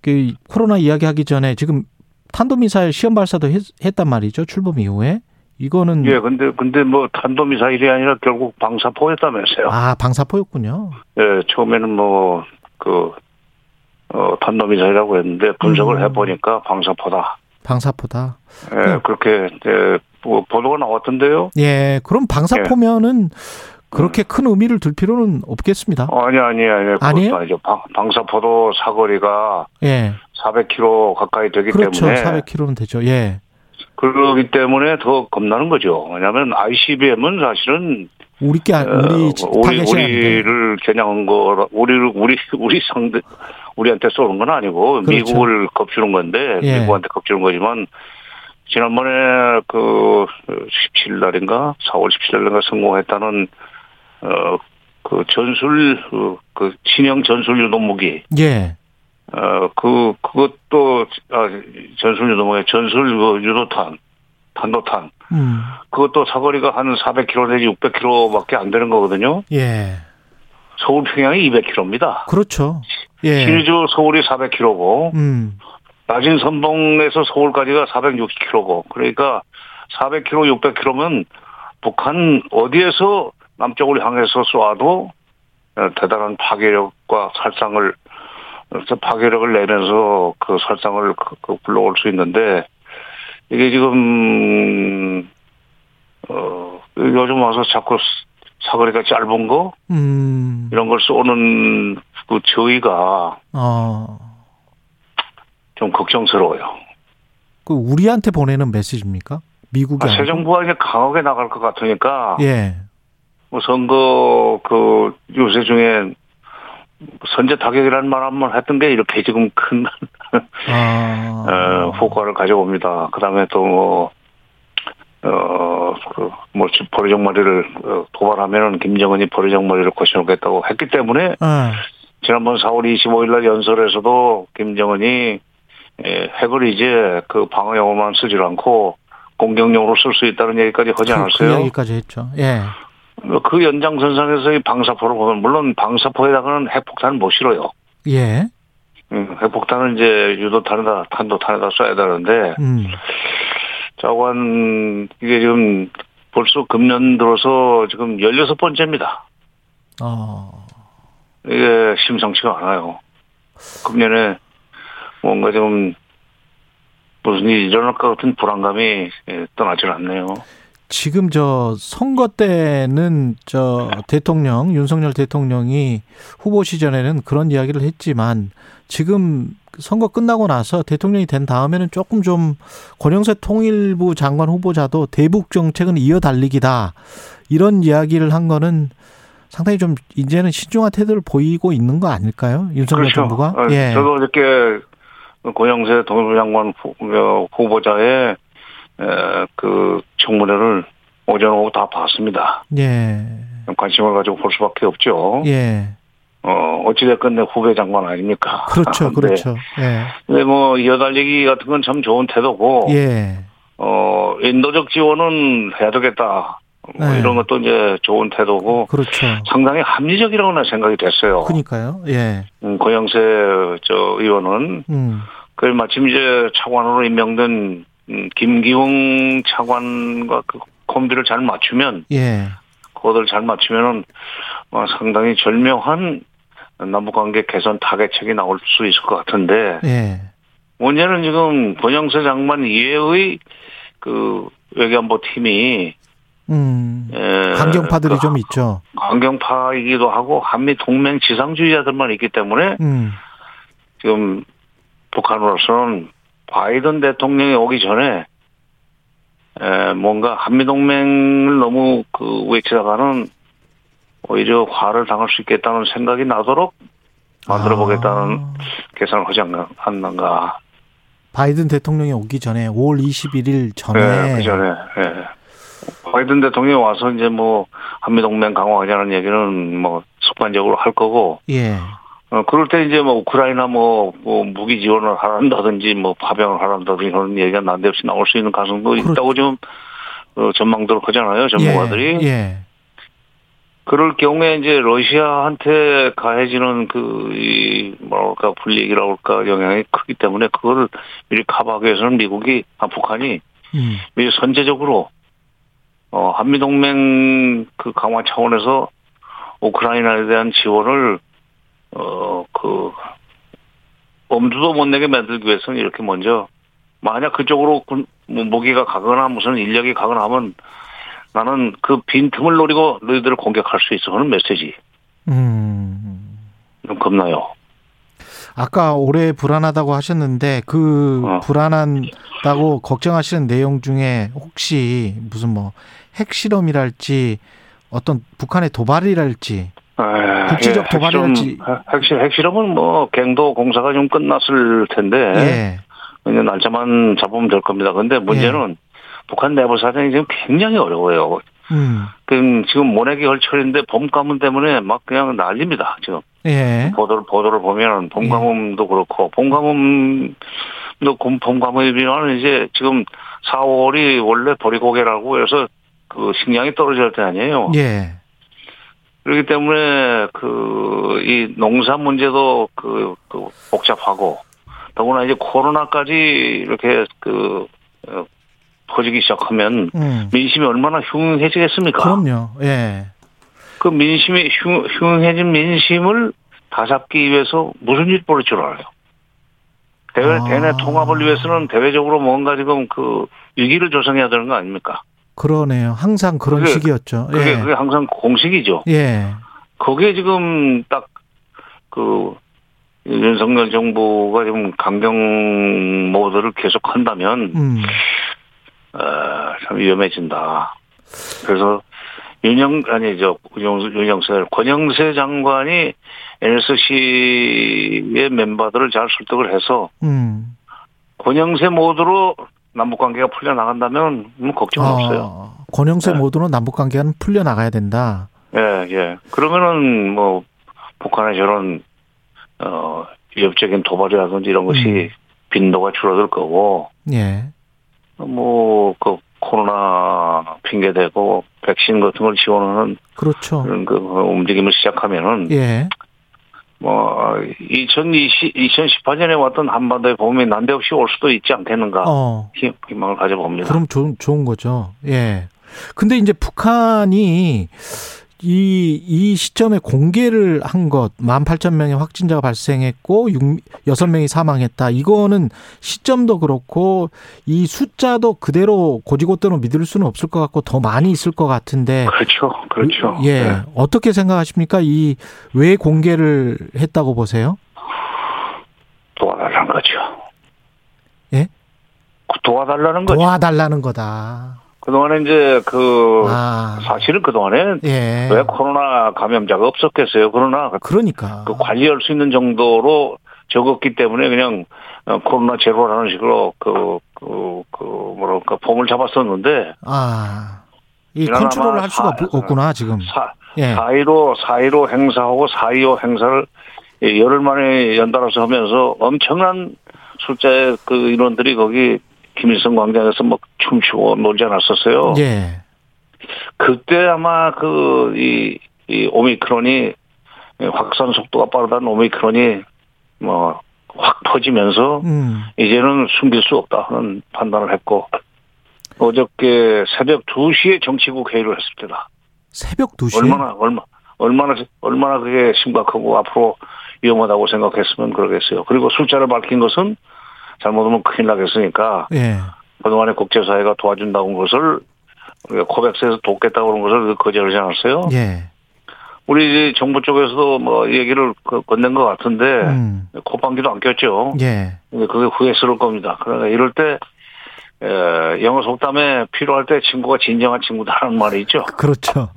B: 그 코로나 이야기하기 전에 지금 탄도미사일 시험 발사도 했, 했단 말이죠. 출범 이후에. 이거는
I: 예, 근데, 근데 뭐 탄도미사일이 아니라 결국 방사포였다면서요.
B: 아 방사포였군요.
I: 예, 처음에는 뭐, 그, 어, 탄도미사일이라고 했는데 분석을
B: 음.
I: 해보니까 방사포다.
B: 방사포다.
I: 예,
B: 네.
I: 그렇게, 예, 뭐 보도가 나왔던데요.
B: 예, 그럼 방사포면은
I: 예.
B: 그렇게 큰 의미를 둘 필요는 없겠습니다.
I: 아니, 아니, 아니. 그것도
B: 아니에요?
I: 아니죠. 방, 방사포도 사거리가
B: 예,
I: 400km 가까이 되기
B: 그렇죠.
I: 때문에.
B: 400km는 되죠. 예,
I: 그러기 때문에 더 겁나는 거죠. 왜냐하면 ICBM은 사실은
B: 우리 게 아- 우리
I: 어, 우리. 우리를 겨냥한 거 우리를 우리 우리 상대 우리한테 쏘는 건 아니고
B: 그렇죠.
I: 미국을 겁주는 건데
B: 예.
I: 미국한테 겁주는 거지만 지난번에 그 17일 날인가 4월 17일 날인가 성공했다는 어 그 전술 그, 그 신형 전술 유도 무기
B: 예,
I: 어그 그것도 아, 전술 유도 무기 전술 그 유도탄 탄도탄
B: 음,
I: 그것도 사거리가 한 400km 내지 600km밖에 안 되는 거거든요.
B: 예,
I: 서울 평양이 200km입니다.
B: 그렇죠. 예,
I: 신의주 서울이 400km고
B: 음,
I: 낮은 선동에서 서울까지가 460km고. 그러니까 400km, 600km면 북한 어디에서 남쪽을 향해서 어, 대단한 파괴력과 살상을 파괴력을 내면서 그 살상을 그- 그 불러올 수 있는데 이게 지금 어 요즘 와서 자꾸 사거리가 짧은 거
B: 음,
I: 이런 걸 쏘는 그 저희가
B: 어,
I: 좀 걱정스러워요.
B: 그 우리한테 보내는 메시지입니까? 미국이
I: 아, 새? 정부가 이제 강하게 나갈 것 같으니까
B: 예,
I: 뭐 선거 그 요새 중에 선제 타격이라는 말 한 번 했던 게 이렇게 지금 큰
B: 아,
I: 어, 효과를 가져옵니다. 그다음에 또 뭐, 어, 뭐, 버리정머리를 어, 도발하면은 김정은이 버리정머리를 거셔놓겠다고 했기 때문에
B: 아,
I: 지난번 4월 25일 날 연설에서도 김정은이 에, 핵을 이제 그 방어용으로만 쓰지 않고 공격용으로 쓸 수 있다는 얘기까지 하지
B: 그, 그
I: 않았어요?
B: 이야기까지 했죠. 예,
I: 그 연장선상에서 이 방사포를 보면 물론 방사포에다가는 핵폭탄을 못 실어요.
B: 예,
I: 음, 핵폭탄은 이제 유도탄에다 탄도탄에다 쏴야 되는데
B: 음,
I: 자관 이게 지금 벌써 금년 들어서 지금 16번째입니다.
B: 어,
I: 이게 심상치가 않아요. 금년에 뭔가 좀 무슨 일이 일어날 것 같은 불안감이 예, 떠나질 않네요.
B: 지금 저 선거 때는 저 대통령 윤석열 대통령이 후보 시절에는 그런 이야기를 했지만 지금 선거 끝나고 나서 대통령이 된 다음에는 조금 좀 권영세 통일부 장관 후보자도 대북 정책은 이어 달리기다 이런 이야기를 한 거는 상당히 좀 이제는 신중한 태도를 보이고 있는 거 아닐까요? 윤석열
I: 그렇죠.
B: 정부가
I: 어,
B: 예.
I: 저도 이렇게 고영세 통일부 장관 후- 어, 후보자의 에, 그 청문회를 오전 오후 다 봤습니다.
B: 예.
I: 관심을 가지고 볼 수밖에 없죠.
B: 예.
I: 어, 어찌됐건 내 후배 장관 아닙니까?
B: 그렇죠.
I: 근데,
B: 그렇죠. 예.
I: 근데 뭐, 이어달리기 같은 건 참 좋은 태도고,
B: 예.
I: 어, 인도적 지원은 해야 되겠다. 뭐
B: 네.
I: 이런 것도 이제 좋은 태도고,
B: 그렇죠.
I: 상당히 합리적이라고 나 생각이 됐어요.
B: 그니까요. 예.
I: 음, 고영세 저 의원은
B: 음.
I: 그 마침 이제 차관으로 임명된 음, 김기웅 차관과 그 콤비를 잘 맞추면
B: 예.
I: 그것을 잘 맞추면은 어, 상당히 절묘한 남북관계 개선 타개책이 나올 수 있을 것 같은데
B: 예.
I: 문제는 지금 권영세 장관 이외의 그 외교안보 팀이
B: 음.
I: 에,
B: 강경파들이
I: 그
B: 좀 있죠.
I: 강경파이기도 하고 한미 동맹 지상주의자들만 있기 때문에
B: 음.
I: 지금 북한으로서는 바이든 대통령이 오기 전에 에, 뭔가 한미 동맹을 너무 그 외치다가는 오히려 화를 당할 수 있겠다는 생각이 나도록 만들어 보겠다는
B: 아,
I: 계산을 하지 않- 않는가.
B: 바이든 대통령이 오기 전에 5월 21일 전에
I: 예, 그 전에, 예. 바이든 대통령이 와서 이제 뭐, 한미동맹 강화하자는 얘기는 뭐, 습관적으로 할 거고,
B: 예.
I: 어, 그럴 때 이제 뭐, 우크라이나 뭐, 뭐 무기 지원을 하란다든지, 뭐, 파병을 하란다든지, 그런 얘기가 난데없이 나올 수 있는 가능성도 있다고 지금, 어, 전망들 하잖아요, 전문가들이.
B: 예. 예.
I: 그럴 경우에 이제 러시아한테 가해지는 그, 이, 뭐랄까, 불리익이라고 할까, 영향이 크기 때문에 그거를 미리 커버하기 위해서는 미국이, 아, 북한이
B: 음.
I: 미리 선제적으로 어 한미동맹 그 강화 차원에서 우크라이나에 대한 지원을 어 그 엄두도 못 내게 만들기 위해서는 이렇게 먼저 만약 그쪽으로 군- 뭐 무기가 가거나 무슨 인력이 가거나 하면 나는 그 빈틈을 노리고 너희들을 공격할 수 있어 하는 메시지
B: 음.
I: 좀 겁나요.
B: 아까 올해 불안하다고 하셨는데 그
I: 어.
B: 불안하다고 걱정하시는 내용 중에 혹시 무슨 뭐 핵실험이랄지 어떤 북한의 도발이랄지
I: 에,
B: 국지적
I: 예,
B: 도발이랄지.
I: 핵실험, 핵실, 핵실험은 뭐 갱도 공사가 좀 끝났을 텐데
B: 예.
I: 그냥 날짜만 잡으면 될 겁니다. 근데 문제는 북한 내부 사정이 지금 굉장히 어려워요.
B: 음.
I: 그 지금 모내기 헐철인데 봄 가뭄 때문에 막 그냥 난립니다. 지금
B: 예.
I: 보도를 보도를 보면 봄 가뭄도 그렇고 봄 가뭄도 봄- 봄 가뭄이면 이제 지금 4월이 원래 보리고개라고 해서 그 식량이 떨어질 때 아니에요.
B: 예.
I: 그렇기 때문에 그 이 농사 문제도 그, 그 복잡하고 더구나 이제 코로나까지 이렇게 그 어, 퍼지기 시작하면
B: 음.
I: 민심이 얼마나 흉해지겠습니까?
B: 그럼요. 예.
I: 그 민심이 흉, 흉해진 민심을 다잡기 위해서 무슨 일 벌일 줄 알아요? 대외
B: 아.
I: 대내 통합을 위해서는 대외적으로 뭔가 지금 그 위기를 조성해야 되는 거 아닙니까?
B: 그러네요. 항상 그런
I: 그게-. 그게
B: 예.
I: 그게 항상 공식이죠.
B: 예.
I: 거기에 지금 딱 그 윤석열 정부가 지금 강경 모드를 계속한다면
B: 음.
I: 어, 참 위험해진다. 그래서 윤영 아니 저 윤영 윤영세 권영세 장관이 NSC의 멤버들을 잘 설득을 해서
B: 음.
I: 권영세 모드로 남북 관계가 풀려 나간다면 뭐 걱정 없어요.
B: 아, 권영세
I: 네.
B: 모두는 남북 관계는 풀려 나가야 된다.
I: 예, 예. 그러면은 뭐 북한의 저런 어 위협적인 도발이라든지 이런 것이
B: 음.
I: 빈도가 줄어들 거고
B: 예.
I: 뭐 그 코로나 핑계 대고 백신 같은 걸 지원하는
B: 그렇죠.
I: 그런 그 움직임을 시작하면은
B: 예.
I: 뭐 2020, 2018년에 왔던 한반도의 봄이 난데없이 올 수도 있지 않겠는가
B: 어.
I: 희- 희망을 가져봅니다.
B: 그럼 좋은 좋은 거죠. 예. 근데 이제 북한이 이, 이 시점에 공개를 한 것, 18,000명의 확진자가 발생했고, 6, 6명이 사망했다. 이거는 시점도 그렇고, 이 숫자도 그대로 고지고대로 믿을 수는 없을 것 같고, 더 많이 있을 것 같은데.
I: 그렇죠. 그렇죠.
B: 예.
I: 네.
B: 어떻게 생각하십니까? 이, 왜 공개를 했다고 보세요?
I: 도와달라는 거죠.
B: 예?
I: 도와달라는 거죠.
B: 도와달라는 거다.
I: 그동안에 이제 그
B: 아.
I: 사실은 그동안에
B: 예.
I: 왜 코로나 감염자가 없었겠어요. 그러나
B: 그러니까.
I: 그 관리할 수 있는 정도로 적었기 때문에 그냥 어, 코로나 제로라는 식으로 그, 그, 그, 뭐랄까, 폼을 잡았었는데,
B: 아. 이 컨트롤을 할 수가
I: 사-
B: 없구나, 지금.
I: 사,
B: 예.
I: 4.15, 4.15 행사하고 4.25 행사를 예, 열흘 만에 연달아서 하면서 엄청난 숫자의 그 인원들이 거기 김일성 광장에서 막 춤추고 놀지 않았었어요.
B: 예.
I: 그때 아마 그, 이, 이 오미크론이 확산 속도가 빠르다는 오미크론이 뭐, 확 퍼지면서
B: 음.
I: 이제는 숨길 수 없다 하는 판단을 했고 어저께 새벽 2시에 정치국 회의를 했습니다.
B: 새벽 2시에.
I: 얼마나 얼마 얼마나 얼마나 그게 심각하고 앞으로 위험하다고 생각했으면 그러겠어요. 그리고 숫자를 밝힌 것은 잘못하면 큰일 나겠으니까
B: 예.
I: 그동안에 국제사회가 도와준다고 한 것을 우리가 코백스에서 돕겠다고 그런 것을 거절하지 않았어요.
B: 예.
I: 우리 정부 쪽에서도 뭐 얘기를 그 건넨 것 같은데
B: 음.
I: 콧방귀도 안 꼈죠.
B: 예.
I: 근데 그게 후회스러울 겁니다. 그러니까 이럴 때 에, 영어 속담에 필요할 때 친구가 진정한 친구다라는 말이 있죠.
B: 그렇죠.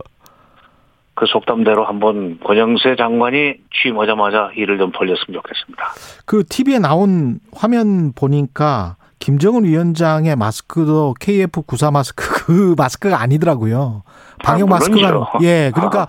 I: 그 속담대로 한번 권영세 장관이 취임하자마자 일을 좀 벌렸으면 좋겠습니다.
B: 그 TV에 나온 화면 보니까 김정은 위원장의 마스크도 KF94 마스크 그 마스크가 아니더라고요. 방역
I: 아,
B: 마스크가. 예. 그러니까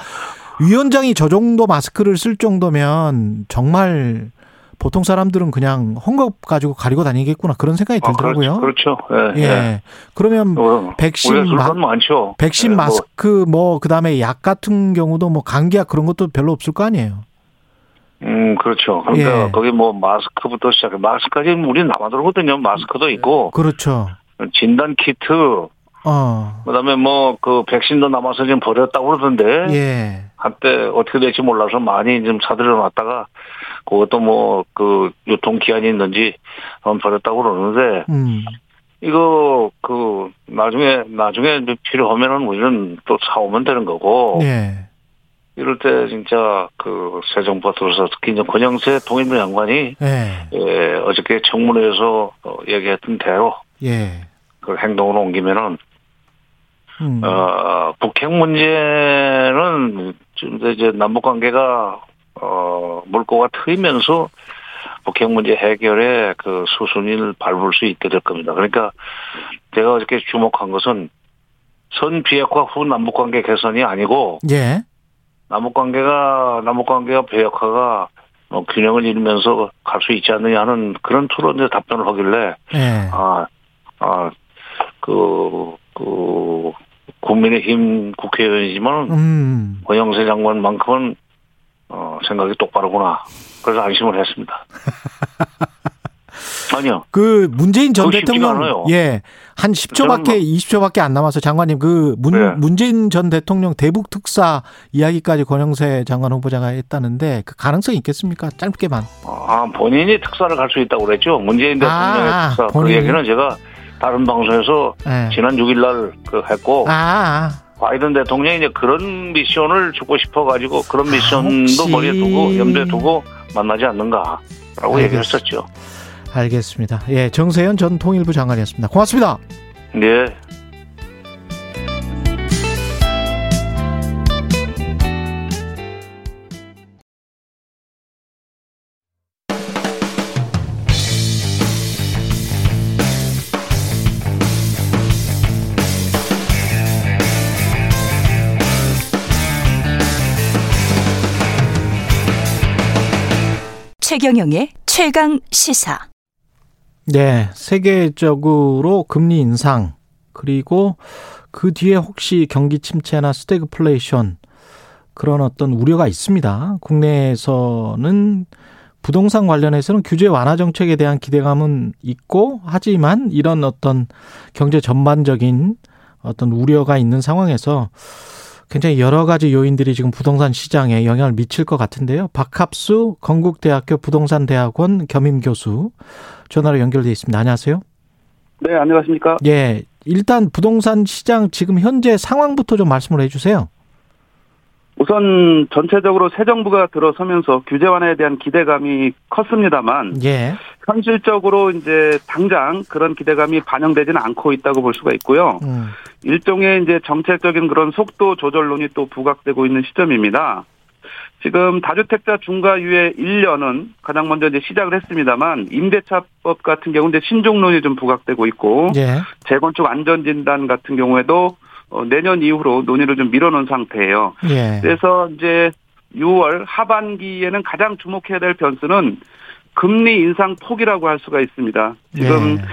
B: 위원장이 저 정도 마스크를 쓸 정도면 정말 보통 사람들은 그냥 헝겊 가지고 가리고 다니겠구나 그런 생각이
I: 아,
B: 들더라고요.
I: 그렇죠. 그렇죠. 예.
B: 예.
I: 예.
B: 그러면
I: 어,
B: 백신 마-
I: 건 많죠.
B: 백신
I: 예, 뭐,
B: 마스크 뭐 그다음에 약 같은 경우도 뭐 감기약 그런 것도 별로 없을 거 아니에요.
I: 음, 그렇죠. 그러니까
B: 예.
I: 거기 뭐 마스크부터 시작해 마스크까지 우리 남아들거든요. 마스크도 있고
B: 그렇죠.
I: 진단 키트
B: 어.
I: 그다음에 뭐 그 백신도 남아서 지금 버렸다고 그러던데
B: 예.
I: 한때 어떻게 될지 몰라서 많이 좀 사들여 놨다가 그것도 뭐 그 유통 기한이 있는지 한번 버렸다고 그러는데
B: 음.
I: 이거 그 나중에 나중에 필요하면은 우리는 또 사오면 되는 거고
B: 예.
I: 이럴 때 진짜 그 새 정부가 들어서 특히 이제 권영세 통일부 장관이
B: 예.
I: 예, 어저께 청문회에서 어, 얘기했던 대로
B: 예.
I: 그 행동으로 옮기면은
B: 음.
I: 어, 북핵 문제는 좀 이제 남북 관계가 어, 물꼬가 트이면서 북핵 문제 해결에 그 수순을 밟을 수 있게 될 겁니다. 그러니까 제가 어저께 주목한 것은 선 비핵화 후 남북 관계 개선이 아니고
B: 예.
I: 남북 관계가 남북 관계가 비핵화가 어, 균형을 이루면서 갈 수 있지 않느냐 하는 그런 투로 이제 답변을 하길래
B: 예.
I: 아, 아, 그, 그, 국민의힘 국회의원이지만,
B: 음.
I: 권영세 장관만큼은, 어, 생각이 똑바르구나. 그래서 안심을 했습니다. 아니요.
B: 그 문재인 전 대통령. 예. 한 10초밖에
I: 저는 뭐-
B: 20초밖에 안 남아서 장관님 그 문,
I: 네.
B: 문재인 전 대통령 대북 특사 이야기까지 권영세 장관 후보자가 했다는데 그 가능성이 있겠습니까? 짧게만.
I: 아, 본인이 특사를 갈 수 있다고 그랬죠. 문재인 대통령의
B: 아,
I: 특사.
B: 본인이?
I: 그 얘기는 제가 다른 방송에서
B: 예.
I: 지난 6일 날 그 했고,
B: 아,
I: 바이든 대통령이 이제 그런 미션을 주고 싶어가지고 그런 미션도
B: 혹시-
I: 머리에 두고, 염두에 두고 만나지 않는가라고. 얘기를 했었죠.
B: 알겠습니다. 예, 정세현 전 통일부 장관이었습니다. 고맙습니다.
I: 네.
C: 최경영의 최강 시사.
B: 네, 세계적으로 금리 인상 그리고 그 뒤에 혹시 경기 침체나 스태그플레이션 그런 어떤 우려가 있습니다. 국내에서는 부동산 관련해서는 규제 완화 정책에 대한 기대감은 있고 하지만 이런 어떤 경제 전반적인 어떤 우려가 있는 상황에서 굉장히 여러 가지 요인들이 지금 부동산 시장에 영향을 미칠 것 같은데요. 박합수 건국대학교 부동산대학원 겸임 교수 전화로 연결돼 있습니다. 안녕하세요.
J: 네, 안녕하십니까?
B: 예. 일단 부동산 시장 지금 현재 상황부터 좀 말씀을 해 주세요.
J: 우선 전체적으로 새 정부가 들어서면서 규제 완화에 대한 기대감이 컸습니다만
B: 예.
J: 현실적으로 이제 당장 그런 기대감이 반영되지는 않고 있다고 볼 수가 있고요.
B: 음.
J: 일종의 이제 정책적인 그런 속도 조절론이 또 부각되고 있는 시점입니다. 지금 다주택자 중과 유예 1년은 가장 먼저 이제 시작을 했습니다만 임대차법 같은 경우는 이제 신종론이 좀 부각되고 있고
B: 예.
J: 재건축 안전진단 같은 경우에도 어, 내년 이후로 논의를 좀 밀어놓은 상태예요.
B: 예.
J: 그래서 이제 6월 하반기에는 가장 주목해야 될 변수는 금리 인상 폭이라고 할 수가 있습니다. 지금
B: 예.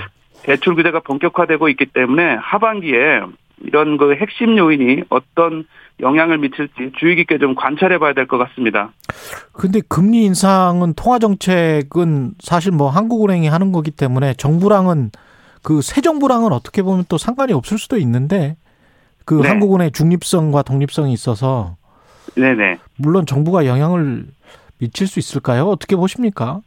J: 대출 규제가 본격화되고 있기 때문에 하반기에 이런 그 핵심 요인이 어떤 영향을 미칠지 주의 깊게 좀 관찰해 봐야 될 것 같습니다.
B: 근데 금리 인상은 통화 정책은 사실 뭐 한국은행이 하는 거기 때문에 정부랑은 그 새 정부랑은 어떻게 보면 또 상관이 없을 수도 있는데 그
J: 네.
B: 한국은행의 중립성과 독립성이 있어서
J: 네네.
B: 물론 정부가 영향을 미칠 수 있을까요? 어떻게 보십니까?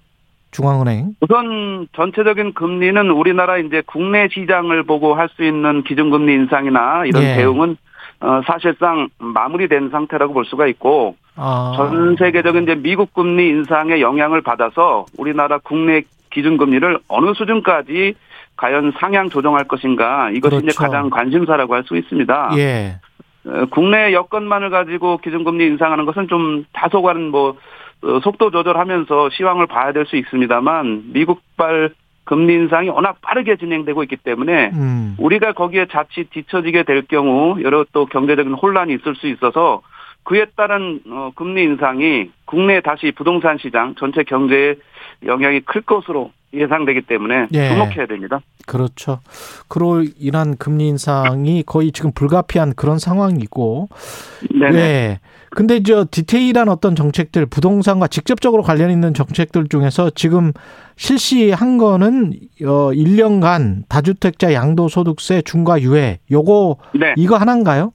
B: 중앙은행.
J: 우선 전체적인 금리는 우리나라 이제 국내 시장을 보고 할 수 있는 기준금리 인상이나 이런
B: 예.
J: 대응은 어, 사실상 마무리된 상태라고 볼 수가 있고
B: 아.
J: 전 세계적인 이제 미국 금리 인상의 영향을 받아서 우리나라 국내 기준금리를 어느 수준까지 과연 상향 조정할 것인가 이것이 이제
B: 그렇죠.
J: 가장 관심사라고 할 수 있습니다.
B: 예.
J: 어, 국내 여건만을 가지고 기준금리 인상하는 것은 좀 다소간 뭐 어, 속도 조절하면서 시황을 봐야 될 수 있습니다만 미국발 금리 인상이 워낙 빠르게 진행되고 있기 때문에
B: 음.
J: 우리가 거기에 자칫 뒤처지게 될 경우 여러 또 경제적인 혼란이 있을 수 있어서 그에 따른 어, 금리 인상이 국내 다시 부동산 시장 전체 경제에 영향이 클 것으로 예상되기 때문에
B: 예.
J: 주목해야 됩니다.
B: 그렇죠. 그로 인한 금리 인상이 거의 지금 불가피한 그런 상황이고.
J: 네네.
B: 네. 근데 저 디테일한 어떤 정책들, 부동산과 직접적으로 관련 있는 정책들 중에서 지금 실시한 거는 어 1년간 다주택자 양도소득세 중과 유예 요거
J: 네.
B: 이거 하나인가요?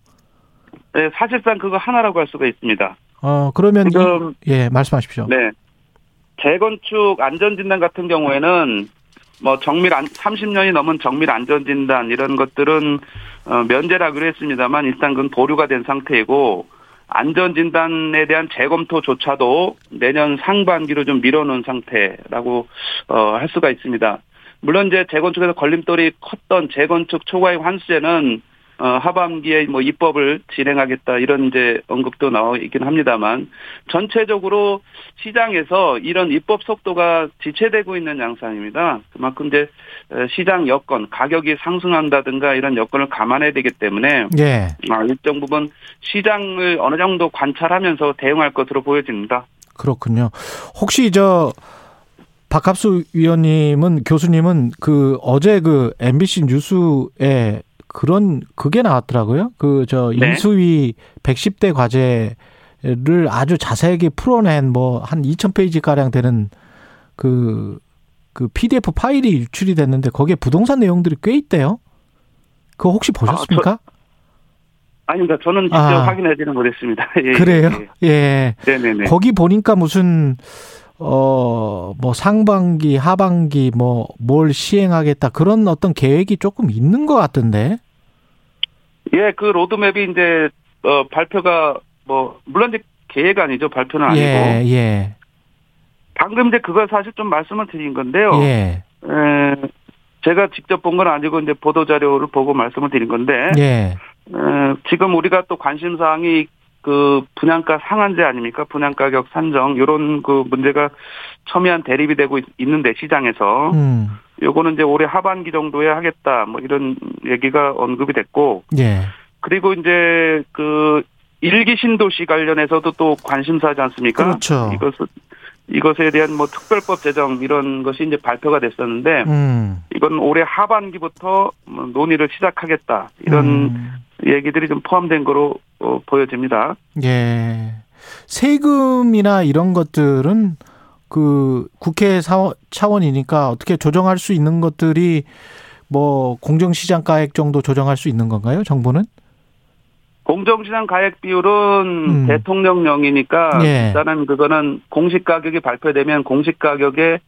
J: 네, 사실상 그거 하나라고 할 수가 있습니다.
B: 어 그러면 이-
J: 지금
B: 예 말씀하십시오.
J: 네. 재건축 안전진단 같은 경우에는 뭐 정밀 안, 30년이 넘은 정밀 안전진단 이런 것들은 어, 면제라고 했습니다만 일단 그건 보류가 된 상태이고 안전진단에 대한 재검토조차도 내년 상반기로 좀 밀어놓은 상태라고 어, 할 수가 있습니다. 물론 이제 재건축에서 걸림돌이 컸던 재건축 초과익 환수제는 어, 하반기에 뭐 입법을 진행하겠다 이런 이제 언급도 나와 있긴 합니다만 전체적으로 시장에서 이런 입법 속도가 지체되고 있는 양상입니다. 그만큼 이제 어, 시장 여건, 가격이 상승한다든가 이런 여건을 감안해야 되기 때문에
B: 예.
J: 아, 일정 부분 시장을 어느 정도 관찰하면서 대응할 것으로 보여집니다.
B: 그렇군요. 혹시 저 박합수 위원님은 교수님은 그 어제 그 MBC 뉴스에 그런 그게 나왔더라고요. 그저
J: 네.
B: 인수위 110대 과제를 아주 자세하게 풀어낸 뭐 한 2,000페이지 가량 되는 그, 그 PDF 파일이 유출이 됐는데 거기에 부동산 내용들이 꽤 있대요. 그거 혹시 보셨습니까?
J: 아 닙니다. 저는 직접
B: 아.
J: 확인하지는 못했습니다. 예,
B: 그래요?
J: 예.
B: 예.
J: 네네네.
B: 거기 보니까 무슨 어, 뭐 상반기, 하반기 뭐 뭘 시행하겠다 그런 어떤 계획이 조금 있는 것 같던데.
J: 예, 그 로드맵이 이제 어, 발표가 뭐 물론 이제 계획 아니죠. 발표는 아니고
B: 예, 예.
J: 방금 이제 그걸 사실 좀 말씀을 드린 건데요.
B: 예.
J: 에, 제가 직접 본 건 아니고 이제 보도 자료를 보고 말씀을 드린 건데
B: 예.
J: 에, 지금 우리가 또 관심 사항이 그 분양가 상한제 아닙니까? 분양가 격 산정 요런 그 문제가 첨예한 대립이 되고 있, 는데 시장에서
B: 음.
J: 요거는 이제 올해 하반기 정도에 하겠다 뭐 이런 얘기가 언급이 됐고
B: 예.
J: 그리고 이제 그 일기 신도시 관련해서도 또 관심사지 않습니까?
B: 그렇죠.
J: 이것은 이것에 대한 뭐 특별법 제정 이런 것이 이제 발표가 됐었는데
B: 음.
J: 이건 올해 하반기부터 뭐 논의를 시작하겠다 이런
B: 음.
J: 얘기들이 좀 포함된 거로 어, 보여집니다.
B: 예. 세금이나 이런 것들은 그 국회 차원이니까 어떻게 조정할 수 있는 것들이 뭐 공정시장 가액 정도 조정할 수 있는 건가요? 정부는?
J: 공정시장 가액 비율은
B: 음.
J: 대통령령이니까
B: 예.
J: 일단은 그거는 공시 가격이 발표되면 공시 가격의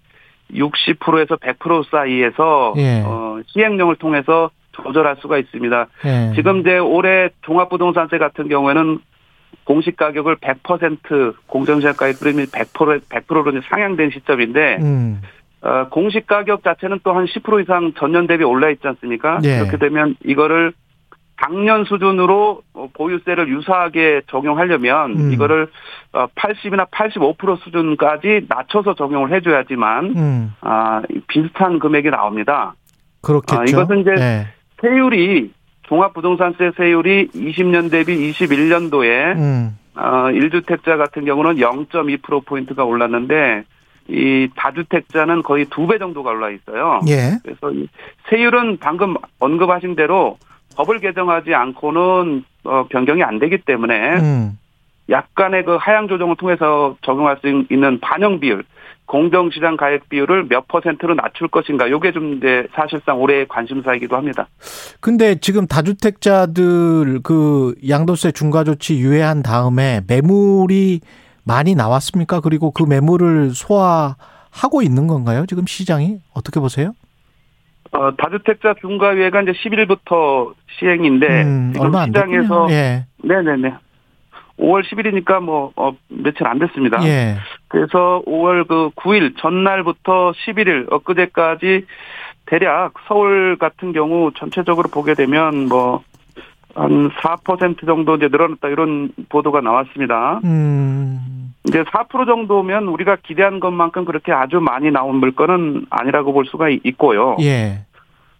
J: 60%에서 100% 사이에서
B: 예.
J: 어, 시행령을 통해서 조절할 수가 있습니다.
B: 예.
J: 지금 이제 올해 종합부동산세 같은 경우에는 공시 가격을 100% 공정시장 가격 비율이 100% 100%로 이제 상향된 시점인데
B: 음.
J: 어, 공시 가격 자체는 또 한 10% 이상 전년 대비 올라 있지 않습니까?
B: 예.
J: 그렇게 되면 이거를 당년 수준으로 어, 보유세를 유사하게 적용하려면
B: 음.
J: 이거를 80이나 85% 수준까지 낮춰서 적용을 해줘야지만
B: 음.
J: 아, 비슷한 금액이 나옵니다.
B: 그렇겠죠.
J: 아, 이것은 이제
B: 예.
J: 세율이 종합부동산세 세율이 20년 대비 21년도에
B: 음.
J: 어, 1주택자 같은 경우는 0.2%포인트가 올랐는데, 이 다주택자는 거의 두 배 정도가 올라 있어요.
B: 예.
J: 그래서 이 세율은 방금 언급하신 대로 법을 개정하지 않고는 어, 변경이 안 되기 때문에
B: 음.
J: 약간의 그 하향 조정을 통해서 적용할 수 있는 반영 비율, 공정시장 가액 비율을 몇 퍼센트로 낮출 것인가. 요게 좀 이제 사실상 올해의 관심사이기도 합니다.
B: 근데 지금 다주택자들 그 양도세 중과 조치 유예한 다음에 매물이 많이 나왔습니까? 그리고 그 매물을 소화하고 있는 건가요? 지금 시장이 어떻게 보세요?
J: 어, 다주택자 중과유예가 이제 10일부터 시행인데
B: 음, 얼마 안
J: 시장에서.
B: 예.
J: 네네네. 5월 10일이니까 뭐, 어, 며칠 안 됐습니다.
B: 예.
J: 그래서 5월 그 9일 전날부터 11일 엊그제까지 대략 서울 같은 경우 전체적으로 보게 되면 뭐, 한 4% 정도 이제 늘어났다 이런 보도가 나왔습니다.
B: 음.
J: 이제 4% 정도면 우리가 기대한 것만큼 그렇게 아주 많이 나온 물건은 아니라고 볼 수가 있- 있고요.
B: 예.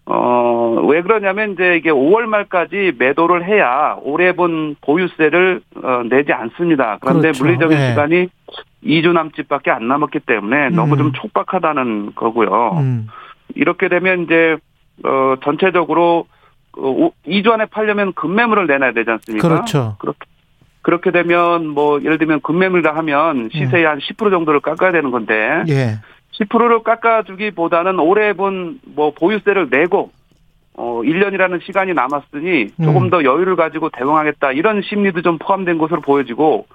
J: 어, 왜 그러냐면 이제 이게 5월 말까지 매도를 해야 올해 본 보유세를 어, 내지 않습니다. 그런데
B: 그렇죠.
J: 물리적인
B: 예.
J: 시간이 2주 남짓밖에 안 남았기 때문에 너무
B: 음.
J: 좀 촉박하다는 거고요.
B: 음.
J: 이렇게 되면 이제 어, 전체적으로 어, 2주 안에 팔려면 금매물을 내놔야 되지 않습니까?
B: 그렇죠.
J: 그렇게 그렇게 되면 뭐 예를 들면 금매물이라 하면 시세의 한10% 정도를 깎아야 되는 건데
B: 예.
J: 10%를 깎아주기보다는 올해 본 뭐 보유세를 내고 어 1년이라는 시간이 남았으니 조금
B: 음.
J: 더 여유를 가지고 대응하겠다 이런 심리도 좀 포함된 것으로 보여지고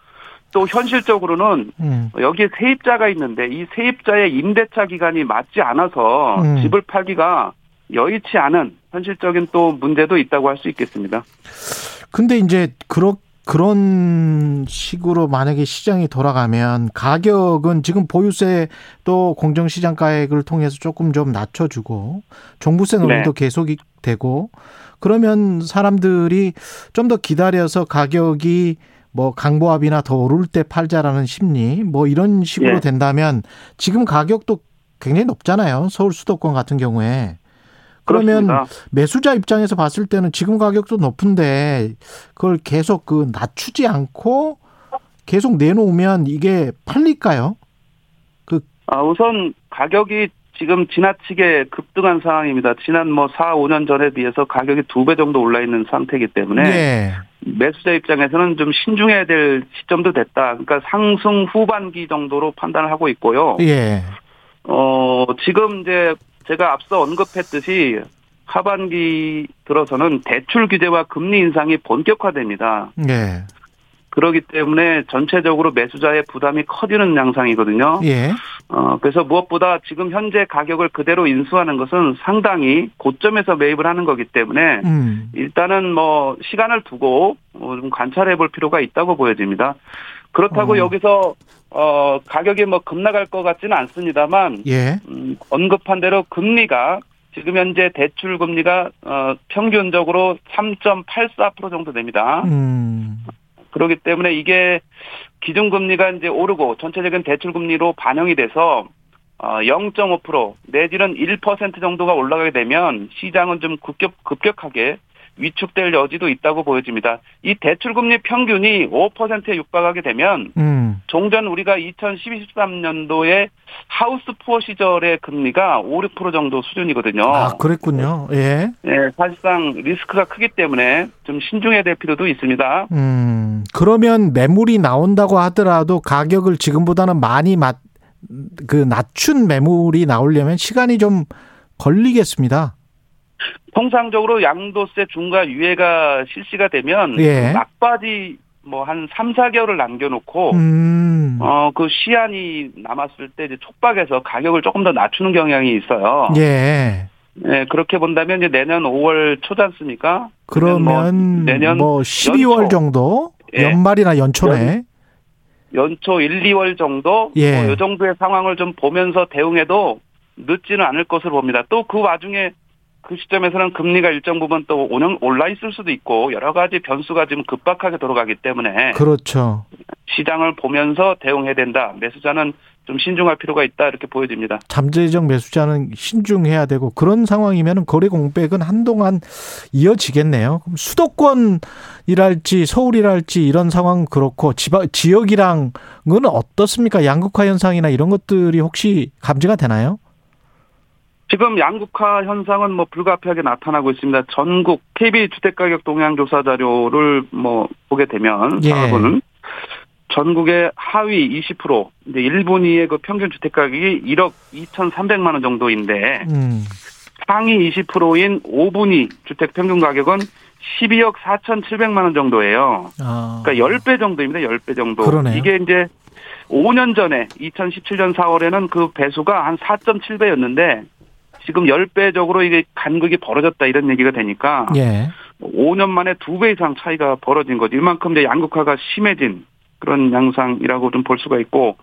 J: 또 현실적으로는
B: 음.
J: 여기에 세입자가 있는데 이 세입자의 임대차 기간이 맞지 않아서
B: 음.
J: 집을 팔기가 여의치 않은 현실적인 또 문제도 있다고 할 수 있겠습니다.
B: 근데 이제 그런 그런 식으로 만약에 시장이 돌아가면 가격은 지금 보유세 또 공정시장 가액을 통해서 조금 좀 낮춰주고 종부세 논리도 계속 되고 그러면 사람들이 좀 더 기다려서 가격이 뭐 강보합이나 더 오를 때 팔자라는 심리 뭐 이런 식으로
J: 예.
B: 된다면 지금 가격도 굉장히 높잖아요. 서울 수도권 같은 경우에 그러면
J: 그렇습니다.
B: 매수자 입장에서 봤을 때는 지금 가격도 높은데 그걸 계속 그 낮추지 않고 계속 내놓으면 이게 팔릴까요?
J: 아, 우선 가격이 지금 지나치게 급등한 상황입니다. 지난 뭐 4, 5년 전에 비해서 가격이 두 배 정도 올라 있는 상태이기 때문에
B: 예.
J: 매수자 입장에서는 좀 신중해야 될 시점도 됐다. 그러니까 상승 후반기 정도로 판단을 하고 있고요.
B: 예.
J: 어, 지금 이제 제가 앞서 언급했듯이 하반기 들어서는 대출 규제와 금리 인상이 본격화됩니다.
B: 예.
J: 그렇기 때문에 전체적으로 매수자의 부담이 커지는 양상이거든요.
B: 예.
J: 어, 그래서 무엇보다 지금 현재 가격을 그대로 인수하는 것은 상당히 고점에서 매입을 하는 거기 때문에
B: 음.
J: 일단은 뭐 시간을 두고 어, 좀 관찰해 볼 필요가 있다고 보여집니다. 그렇다고
B: 어.
J: 여기서 어, 가격이 뭐 급나갈 것 같지는 않습니다만
B: 예.
J: 음, 언급한 대로 금리가 지금 현재 대출 금리가 어, 평균적으로 3.84% 정도 됩니다.
B: 음.
J: 그렇기 때문에 이게 기준 금리가 이제 오르고 전체적인 대출 금리로 반영이 돼서 어, 0.5% 내지는 1% 정도가 올라가게 되면 시장은 좀 급격, 급격하게 위축될 여지도 있다고 보여집니다. 이 대출금리 평균이 5%에 육박하게 되면
B: 음.
J: 종전 우리가 2012, 13년도에 하우스 푸어 시절의 금리가 5, 6% 정도 수준이거든요.
B: 아, 그랬군요. 예.
J: 네, 사실상 리스크가 크기 때문에 좀 신중해야 될 필요도 있습니다.
B: 음. 그러면 매물이 나온다고 하더라도 가격을 지금보다는 많이 맞, 그 낮춘 매물이 나오려면 시간이 좀 걸리겠습니다.
J: 통상적으로 양도세 중과 유예가 실시가 되면
B: 예.
J: 막바지 뭐 한 3, 4개월을 남겨놓고
B: 음.
J: 어그 시한이 남았을 때 이제 촉박해서 가격을 조금 더 낮추는 경향이 있어요.
B: 예.
J: 네, 그렇게 본다면 이제 내년 5월 초지 않습니까?
B: 그러면
J: 내년
B: 뭐 12월
J: 연초.
B: 정도
J: 예.
B: 연말이나 연초네.
J: 연 초 1, 2월 정도
B: 예.
J: 뭐 이 정도의 상황을 좀 보면서 대응해도 늦지는 않을 것으로 봅니다. 또 그 와중에 그 시점에서는 금리가 일정 부분 또 운영 올라 있을 수도 있고 여러 가지 변수가 지금 급박하게 돌아가기 때문에
B: 그렇죠.
J: 시장을 보면서 대응해야 된다. 매수자는 좀 신중할 필요가 있다 이렇게 보여집니다.
B: 잠재적 매수자는 신중해야 되고 그런 상황이면 거래 공백은 한동안 이어지겠네요. 그럼 수도권이랄지 서울이랄지 이런 상황 그렇고 지방 지역이랑은 어떻습니까? 양극화 현상이나 이런 것들이 혹시 감지가 되나요?
J: 지금 양극화 현상은 뭐 불가피하게 나타나고 있습니다. 전국 KB 주택가격 동향 조사 자료를 뭐 보게 되면
B: 예.
J: 상황은 전국의 하위 20% 이제 1분위의 그 평균 주택 가격이 1억 2,300만 원 정도인데
B: 음.
J: 상위 20%인 5분위 주택 평균 가격은 12억 4,700만 원 정도예요.
B: 아.
J: 그러니까 10배 정도입니다. 10배 정도.
B: 그러네요.
J: 이게 이제 5년 전에 2017년 4월에는 그 배수가 한 4.7배였는데 지금 10배적으로 이게 간극이 벌어졌다 이런 얘기가 되니까
B: 예.
J: 5년 만에 2배 이상 차이가 벌어진 거죠. 이만큼 이제 양극화가 심해진 그런 양상이라고 좀 볼 수가 있고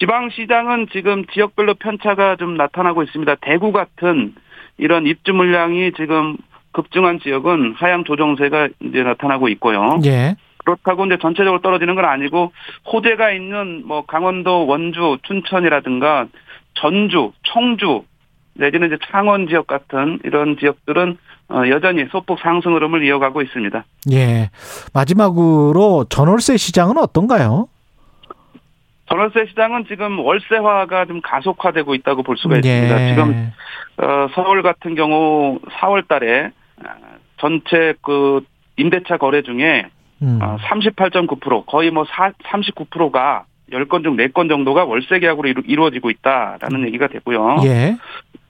J: 지방시장은 지금 지역별로 편차가 좀 나타나고 있습니다. 대구 같은 이런 입주 물량이 지금 급증한 지역은 하향 조정세가 이제 나타나고 있고요.
B: 예.
J: 그렇다고 이제 전체적으로 떨어지는 건 아니고 호재가 있는 뭐 강원도, 원주, 춘천이라든가 전주, 청주 내지는 이제 창원 지역 같은 이런 지역들은 어, 여전히 소폭 상승 흐름을 이어가고 있습니다.
B: 예. 마지막으로 전월세 시장은 어떤가요?
J: 전월세 시장은 지금 월세화가 좀 가속화되고 있다고 볼 수가 있습니다.
B: 예.
J: 지금 어, 서울 같은 경우 4월 달에 아, 전체 그 임대차 거래 중에
B: 음.
J: 아, 38.9% 거의 뭐 39%가 10건 중 4건 정도가 월세 계약으로 이루, 이루어지고 있다라는 얘기가 되고요.
B: 예.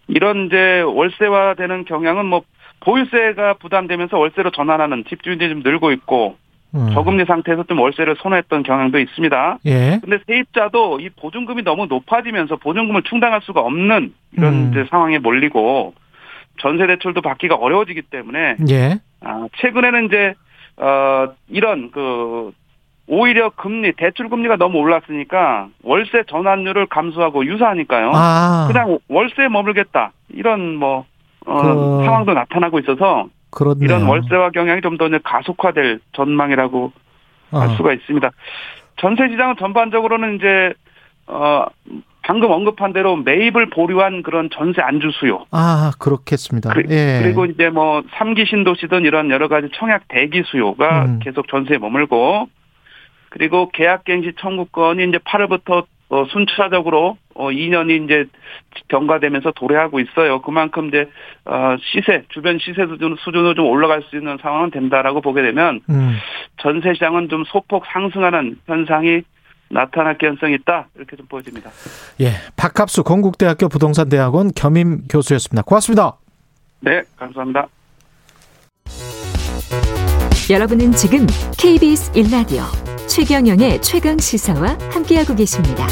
J: 이런 이제 월세화되는 경향은 뭐 보유세가 부담되면서 월세로 전환하는 집주인들이 좀 늘고 있고
B: 음.
J: 저금리 상태에서 좀 월세를 선호했던 경향도 있습니다.
B: 예.
J: 근데 세입자도 이 보증금이 너무 높아지면서 보증금을 충당할 수가 없는 이런
B: 음.
J: 이제 상황에 몰리고 전세 대출도 받기가 어려워지기 때문에
B: 예.
J: 아, 최근에는 이제 어 이런 그 오히려 금리 대출 금리가 너무 올랐으니까 월세 전환율을 감소하고 유사하니까요.
B: 아.
J: 그냥 월세에 머물겠다 이런 뭐 어,
B: 그-
J: 상황도 나타나고 있어서
B: 그렇네요.
J: 이런 월세화 경향이 좀 더 가속화될 전망이라고 할
B: 어.
J: 수가 있습니다. 전세 시장은 전반적으로는 이제 어 방금 언급한 대로 매입을 보류한 그런 전세 안주 수요.
B: 아, 그렇겠습니다.
J: 그,
B: 예.
J: 리고 이제 뭐 3기 신도시든 이런 여러 가지 청약 대기 수요가
B: 음.
J: 계속 전세에 머물고 그리고 계약갱시 청구권이 이제 8월부터 어, 순차적으로 어 2년이 이제 경과되면서 도래하고 있어요. 그만큼 이제 어 시세 주변 시세 수준 수준으로 좀 올라갈 수 있는 상황은 된다라고 보게 되면
B: 음.
J: 전세 시장은 좀 소폭 상승하는 현상이 나타날 가능성이 있다 이렇게 좀 보여집니다.
B: 예. 박합수 건국대학교 부동산대학원 겸임 교수였습니다. 고맙습니다.
J: 네, 감사합니다.
C: 여러분은 지금 KBS 1라디오 최경영의 최강 시사와 함께하고 계십니다.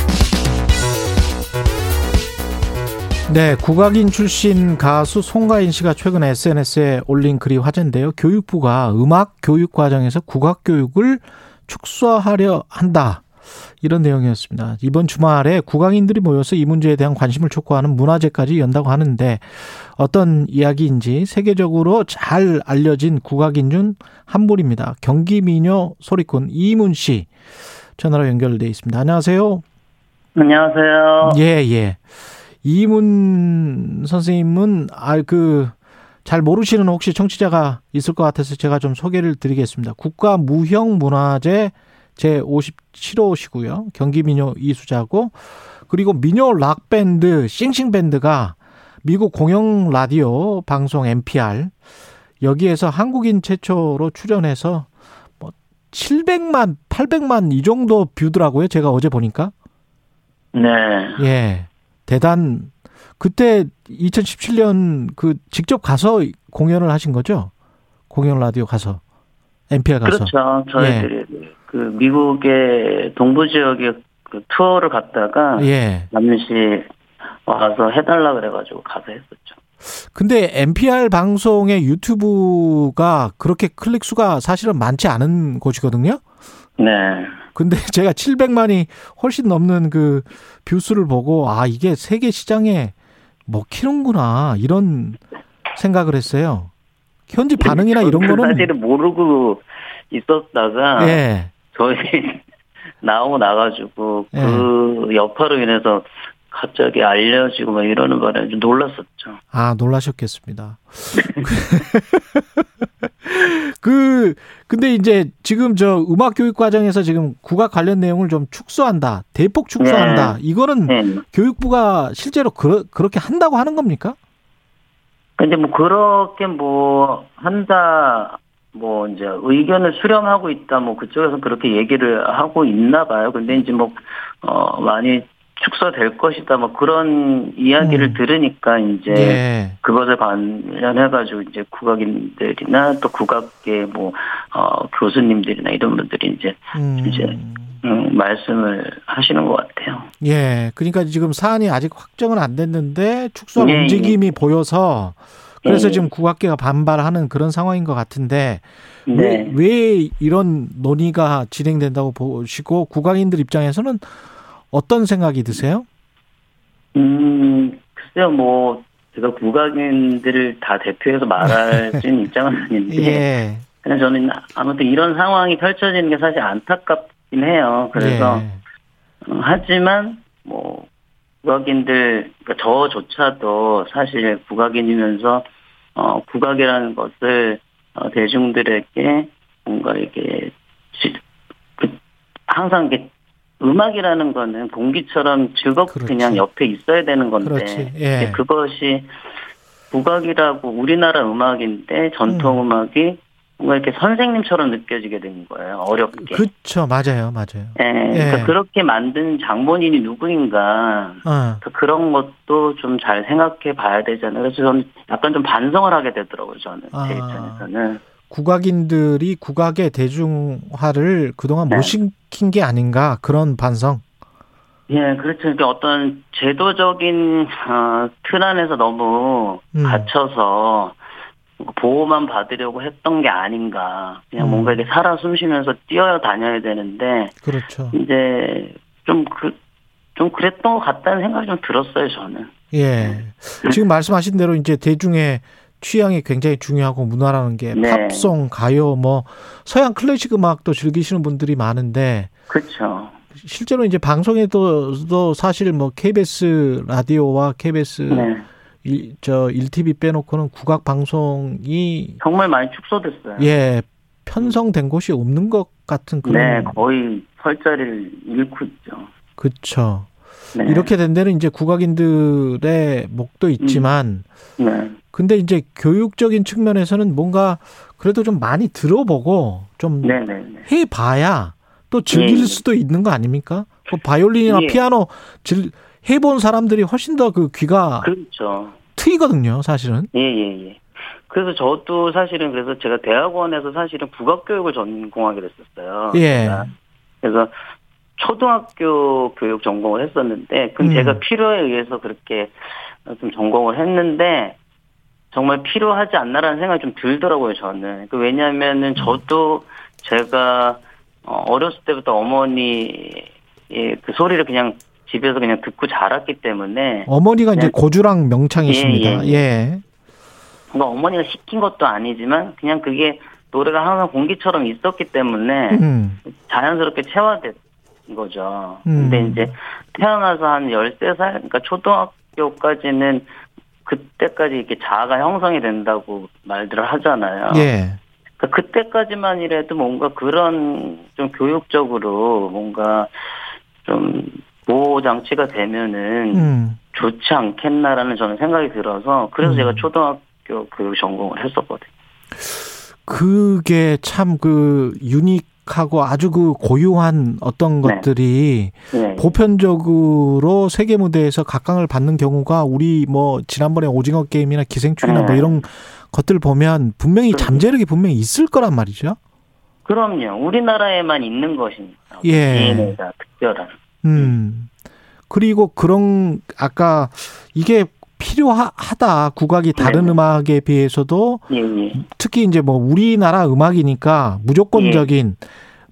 B: 네, 국악인 출신 가수 송가인 씨가 최근 SNS에 올린 글이 화제인데요. 교육부가 음악 교육 과정에서 국악 교육을 축소하려 한다. 이런 내용이었습니다. 이번 주말에 국악인들이 모여서 이 문제에 대한 관심을 촉구하는 문화제까지 연다고 하는데 어떤 이야기인지 세계적으로 잘 알려진 국악인 중 한 분입니다. 경기 미녀 소리꾼 이문 씨 전화로 연결돼 있습니다. 안녕하세요.
K: 안녕하세요.
B: 예, 예. 이문 선생님은 아그 잘 모르시는 혹시 청취자가 있을 것 같아서 제가 좀 소개를 드리겠습니다. 국가 무형 문화재 제 57호시고요. 경기 민요 이수자고 그리고 민요 락 밴드 싱싱 밴드가 미국 공영 라디오 방송 NPR 여기에서 한국인 최초로 출연해서 뭐 700만, 800만 이 정도 뷰더라고요. 제가 어제 보니까.
K: 네.
B: 예. 대단 그때 2017년 그 직접 가서 공연을 하신 거죠? 공연 라디오 가서 NPR 가서.
K: 그렇죠. 저희들이 그 미국의 동부 지역에 그 투어를 갔다가
B: 예.
K: 잠시 와서 해달라 그래가지고 가서 했었죠.
B: 근데 NPR 방송의 유튜브가 그렇게 클릭 수가 사실은 많지 않은 곳이거든요.
K: 네.
B: 근데 제가 700만이 훨씬 넘는 그 뷰수를 보고 아 이게 세계 시장에 먹히는구나 이런 생각을 했어요. 현지 반응이나 이런
K: 저는
B: 거는
K: 사실은 모르고 있었다가
B: 예.
K: 저희 나오고 나가지고
B: 예.
K: 그 여파로 인해서 갑자기 알려지고 막 이러는 바람에 좀 놀랐었죠.
B: 아, 놀라셨겠습니다. 그, 근데 이제 지금 저 음악 교육 과정에서 지금 국악 관련 내용을 좀 축소한다. 대폭 축소한다. 이거는
K: 네.
B: 교육부가 실제로 그러, 그렇게 한다고 하는 겁니까?
K: 근데 뭐 그렇게 뭐 한다 뭐 이제 의견을 수렴하고 있다 뭐 그쪽에서 그렇게 얘기를 하고 있나 봐요. 근데 이제 뭐어 많이 축소될 것이다 뭐 그런 이야기를 들으니까 이제
B: 예.
K: 그것을 관련해 가지고 이제 국악인들이나 또 국악계 뭐 어, 교수님들이나 이런 분들이 이제
B: 음.
K: 이제 음, 말씀을 하시는 것 같아요.
B: 예. 그러니까 지금 사안이 아직 확정은 안 됐는데 축소할
K: 예, 예.
B: 움직임이 보여서 그래서
K: 예.
B: 지금 국악계가 반발하는 그런 상황인 것 같은데
K: 네.
B: 왜, 왜 이런 논의가 진행된다고 보시고 국악인들 입장에서는 어떤 생각이 드세요?
K: 음, 글쎄요, 뭐, 제가 국악인들을 다 대표해서 말할 수 있는 입장은 아닌데,
B: 예.
K: 그냥 저는 아무튼 이런 상황이 펼쳐지는 게 사실 안타깝긴 해요. 그래서,
B: 예.
K: 음, 하지만, 뭐, 국악인들, 그러니까 저조차도 사실 국악인이면서, 어, 국악이라는 것을, 어, 대중들에게 뭔가 이렇게, 지- 그, 항상 이게 음악이라는 거는 공기처럼 즐겁고 그냥 옆에 있어야 되는 건데.
B: 예.
K: 그것이 국악이라고 우리나라 음악인데 전통 음악이 뭔가 이렇게 선생님처럼 느껴지게 된 거예요. 어렵게.
B: 그렇죠. 맞아요. 맞아요.
K: 예, 그러니까
B: 예.
K: 그렇게 만든 장본인이 누구인가
B: 어.
K: 그런 것도 좀 잘 생각해 봐야 되잖아요. 그래서 저는 약간 좀 반성을 하게 되더라고요. 저는
B: 아.
K: 제 입장에서는.
B: 국악인들이 국악의 대중화를 그동안
K: 네.
B: 못 시킨 게 아닌가 그런 반성.
K: 예, 그렇죠. 그러니까 어떤 제도적인 어, 틀 안에서 너무
B: 음.
K: 갇혀서 보호만 받으려고 했던 게 아닌가. 그냥
B: 음.
K: 뭔가 이렇게 살아 숨쉬면서 뛰어 다녀야 되는데
B: 그렇죠.
K: 이제 좀 그, 좀 그랬던 것 같다는 생각이 좀 들었어요, 저는.
B: 예. 지금 말씀하신 대로 이제 대중의 취향이 굉장히 중요하고 문화라는 게
K: 네.
B: 팝송, 가요, 뭐 서양 클래식 음악도 즐기시는 분들이 많은데
K: 그렇죠.
B: 실제로 이제 방송에도 사실 뭐 KBS 라디오와 KBS
K: 네.
B: 일, 저 1TV 빼놓고는 국악 방송이
K: 정말 많이 축소됐어요.
B: 예 편성된 곳이 없는 것 같은 그런
K: 네, 거의 설 자리를 잃고 있죠.
B: 그렇죠.
K: 네.
B: 이렇게 된 데는 이제 국악인들의 목도 있지만
K: 네.
B: 근데 이제 교육적인 측면에서는 뭔가 그래도 좀 많이 들어보고 좀
K: 네, 네, 네.
B: 해봐야 또 즐길
K: 예.
B: 수도 있는 거 아닙니까? 그 바이올린이나
K: 예.
B: 피아노 즐, 해본 사람들이 훨씬 더 그 귀가
K: 그렇죠.
B: 트이거든요, 사실은.
K: 예, 예, 예. 그래서 저도 사실은 그래서 제가 대학원에서 사실은 국악교육을 전공하게 됐었어요.
B: 예.
K: 그래서 초등학교 교육 전공을 했었는데, 그
B: 음.
K: 제가 필요에 의해서 그렇게 좀 전공을 했는데, 정말 필요하지 않나라는 생각이 좀 들더라고요, 저는. 그 왜냐면은 저도 제가 어, 어렸을 때부터 어머니의 그 소리를 그냥 집에서 그냥 듣고 자랐기 때문에
B: 어머니가 이제
K: 네.
B: 고주랑 명창이십니다.
K: 예, 예,
B: 예.
K: 뭔가 어머니가 시킨 것도 아니지만 그냥 그게 노래가 항상 공기처럼 있었기 때문에
B: 음.
K: 자연스럽게 체화된 거죠.
B: 음.
K: 근데 이제 태어나서 한 13살, 그러니까 초등학교까지는 그때까지 이렇게 자아가 형성이 된다고 말들을 하잖아요.
B: 예.
K: 그러니까 그때까지만이라도 뭔가 그런 좀 교육적으로 뭔가 좀 보호 장치가 되면은
B: 음.
K: 좋지 않겠나라는 저는 생각이 들어서 그래서
B: 음.
K: 제가 초등학교 교육 전공을 했었거든요.
B: 그게 참그 클래식하고 아주 그 고유한 어떤
K: 네.
B: 것들이
K: 네.
B: 보편적으로 세계 무대에서 각광을 받는 경우가 우리 뭐 지난번에 오징어 게임이나 기생충이나 뭐
K: 네.
B: 이런 것들 보면 분명히 잠재력이 분명히 있을 거란 말이죠.
K: 그럼요. 우리나라에만 있는 것이니까.
B: 예.
K: DNA가 특별한.
B: 음. 그리고 그런 아까 이게 필요하다 국악이 다른
K: 네.
B: 음악에 비해서도
K: 예, 예.
B: 특히 이제 뭐 우리나라 음악이니까 무조건적인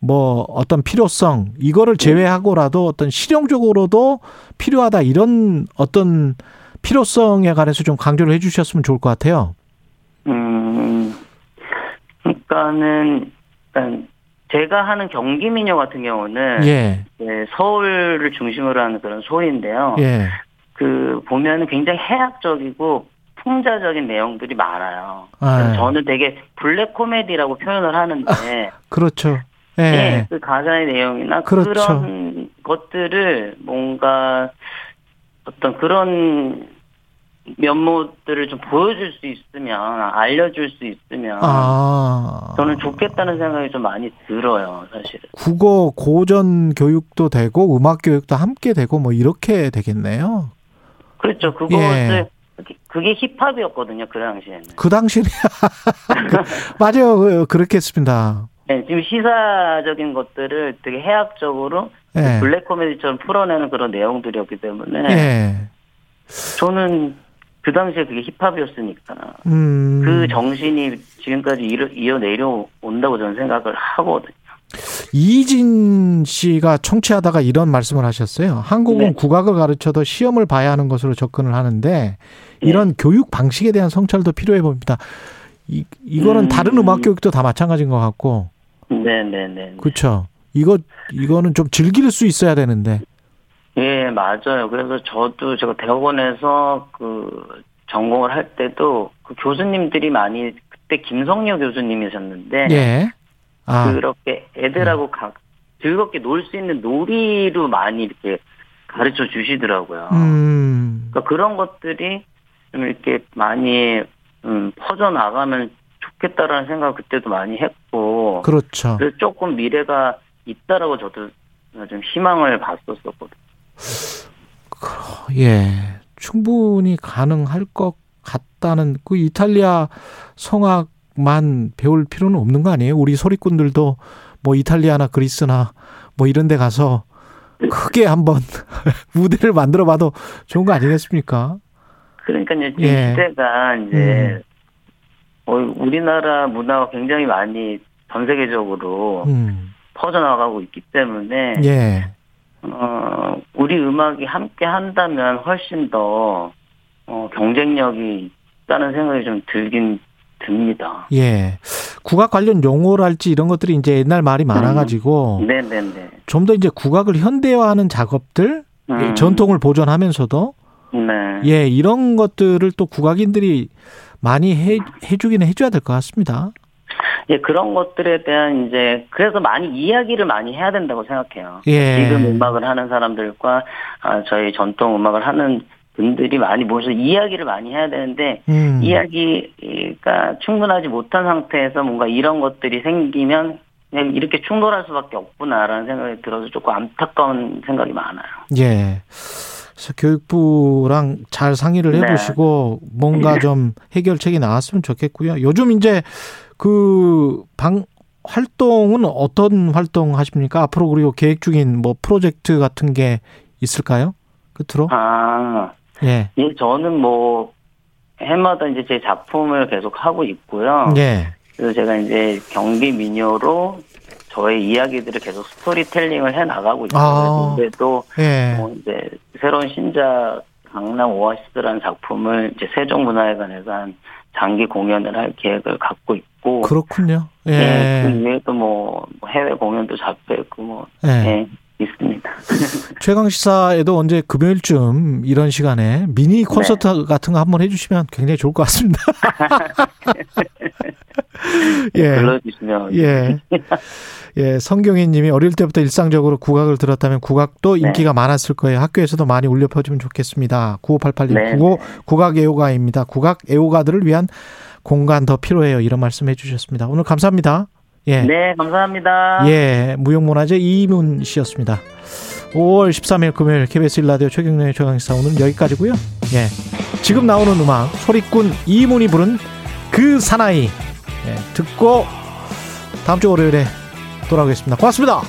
B: 뭐 어떤 필요성 이거를 제외하고라도 어떤 실용적으로도 필요하다 이런 어떤 필요성에 관해서 좀 강조를 해주셨으면 좋을 것 같아요.
K: 음, 그러니까는, 일단 제가 하는 경기 민요 같은 경우는
B: 예,
K: 네, 서울을 중심으로 하는 그런 소리인데요.
B: 예,
K: 그 보면은 굉장히 해학적이고 풍자적인 내용들이 많아요.
B: 아.
K: 저는 되게 블랙 코미디라고 표현을 하는데,
B: 그렇죠. 예,
K: 예, 그 가사의 내용이나 그
B: 그렇죠.
K: 런 것들을 뭔가 어떤 그런 면모들을 좀 보여줄 수 있으면 알려줄 수 있으면
B: 아,
K: 저는 좋겠다는 생각이 좀 많이 들어요, 사실은.
B: 국어 고전 교육도 되고 음악 교육도 함께 되고 뭐 이렇게 되겠네요.
K: 그렇죠. 그것을
B: 예.
K: 그게- 힙합이었거든요, 그 당시에는.
B: 그 당시에 맞아요, 그- 그렇게 했습니다.
K: 네, 지금 시사적인 것들을 되게 해학적으로
B: 예.
K: 블랙 코미디처럼 풀어내는 그런 내용들이었기 때문에
B: 예,
K: 저는 그 당시에 그게 힙합이었으니까
B: 음,
K: 그 정신이 지금까지 이어, 내려온다고 저는 생각을 하거든요.
B: 이진 씨가 청취하다가 이런 말씀을 하셨어요. 한국은
K: 네.
B: 국악을 가르쳐도 시험을 봐야 하는 것으로 접근을 하는데 이런 교육 방식에 대한 성찰도 필요해 보입니다. 이 이거는
K: 음.
B: 다른 음악 교육도 다 마찬가지인 것 같고,
K: 네네네.
B: 그렇죠. 이거 이거는 좀 즐길 수 있어야 되는데,
K: 예, 맞아요. 그래서 저도 제가 대학원에서 그 전공을 할 때도 그 교수님들이 많이 그때 김성녀 교수님이셨는데
B: 예, 아,
K: 그렇게 애들하고 각 즐겁게 놀 수 있는 놀이로 많이 이렇게 가르쳐 주시더라고요.
B: 음,
K: 그러니까 그런 것들이 좀 이렇게 많이 음, 퍼져 나가면 좋겠다라는 생각 그때도 많이 했고
B: 그렇죠.
K: 그래서 조금 미래가 있다라고 저도 좀 희망을 봤었었거든요.
B: 예, 충분히 가능할 것 같다는 그 이탈리아 성악만 배울 필요는 없는 거 아니에요? 우리 소리꾼들도 뭐 이탈리아나 그리스나 뭐 이런 데 가서 크게 한번 무대를 만들어 봐도 좋은 거 아니겠습니까?
K: 그러니까요, 지금
B: 예.
K: 시대가 이제 어, 우리나라 문화가 굉장히 많이 전 세계적으로
B: 음,
K: 퍼져나가고 있기 때문에
B: 예,
K: 어, 우리 음악이 함께 한다면 훨씬 더 어, 경쟁력이 있다는 생각이 좀 들긴 듭니다.
B: 예. 국악 관련 용어랄지 이런 것들이 이제 옛날 말이 많아가지고
K: 네네네.
B: 좀 더 이제 국악을 현대화하는 작업들,
K: 음.
B: 전통을 보존하면서도
K: 네.
B: 예, 이런 것들을 또 국악인들이 많이 해, 해주기는 해줘야 될 것 같습니다.
K: 예, 그런 것들에 대한 이제 그래서 많이 이야기를 많이 해야 된다고 생각해요.
B: 예.
K: 지금 음악을 하는 사람들과 아, 저희 전통 음악을 하는 분들이 많이 모여서 이야기를 많이 해야 되는데
B: 음.
K: 이야기가 충분하지 못한 상태에서 뭔가 이런 것들이 생기면 그냥 이렇게 충돌할 수밖에 없구나라는 생각이 들어서 조금 안타까운 생각이 많아요.
B: 예. 그래서 교육부랑 잘 상의를
K: 네.
B: 해보시고 뭔가 좀 해결책이 나왔으면 좋겠고요. 요즘 이제 그 방 활동은 어떤 활동 하십니까? 앞으로 그리고 계획 중인 뭐 프로젝트 같은 게 있을까요? 끝으로?
K: 아,
B: 예.
K: 예, 저는 뭐 해마다 이제 제 작품을 계속 하고 있고요.
B: 예.
K: 그래서 제가 이제 경기 민요로 저의 이야기들을 계속 스토리텔링을 해 나가고 있어요.
B: 아.
K: 근데도
B: 예.
K: 뭐 이제 새로운 신작 강남 오아시스라는 작품을 이제 세종문화회관에서 한 장기 공연을 할 계획을 갖고 있고
B: 그렇군요.
K: 예,
B: 예.
K: 그 외에도 뭐 해외 공연도 잡혀 있고 뭐
B: 예.
K: 예, 있습니다.
B: 최강 시사에도 언제 금요일쯤 이런 시간에 미니 콘서트 같은 거 한번 해주시면 굉장히 좋을 것 같습니다. 예.
K: 불러주시면
B: 예. 예, 성경희 님이 어릴 때부터 일상적으로 국악을 들었다면 국악도
K: 네.
B: 인기가 많았을 거예요. 학교에서도 많이 울려 퍼지면 좋겠습니다. 9588님,
K: 네.
B: 국악 애호가입니다. 국악 애호가들을 위한 공간 더 필요해요. 이런 말씀 해 주셨습니다. 오늘 감사합니다. 예.
K: 네, 감사합니다.
B: 예, 무용문화재 이문 씨였습니다. 5월 13일 금요일 KBS 일라디오 최경련의 최강시사 오늘은 여기까지고요. 예, 지금 나오는 음악 소리꾼 이문이 부른 그 사나이 예, 듣고 다음 주 월요일에 돌아오겠습니다. 고맙습니다.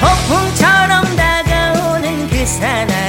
L: 폭풍처럼 다가오는 그 사나이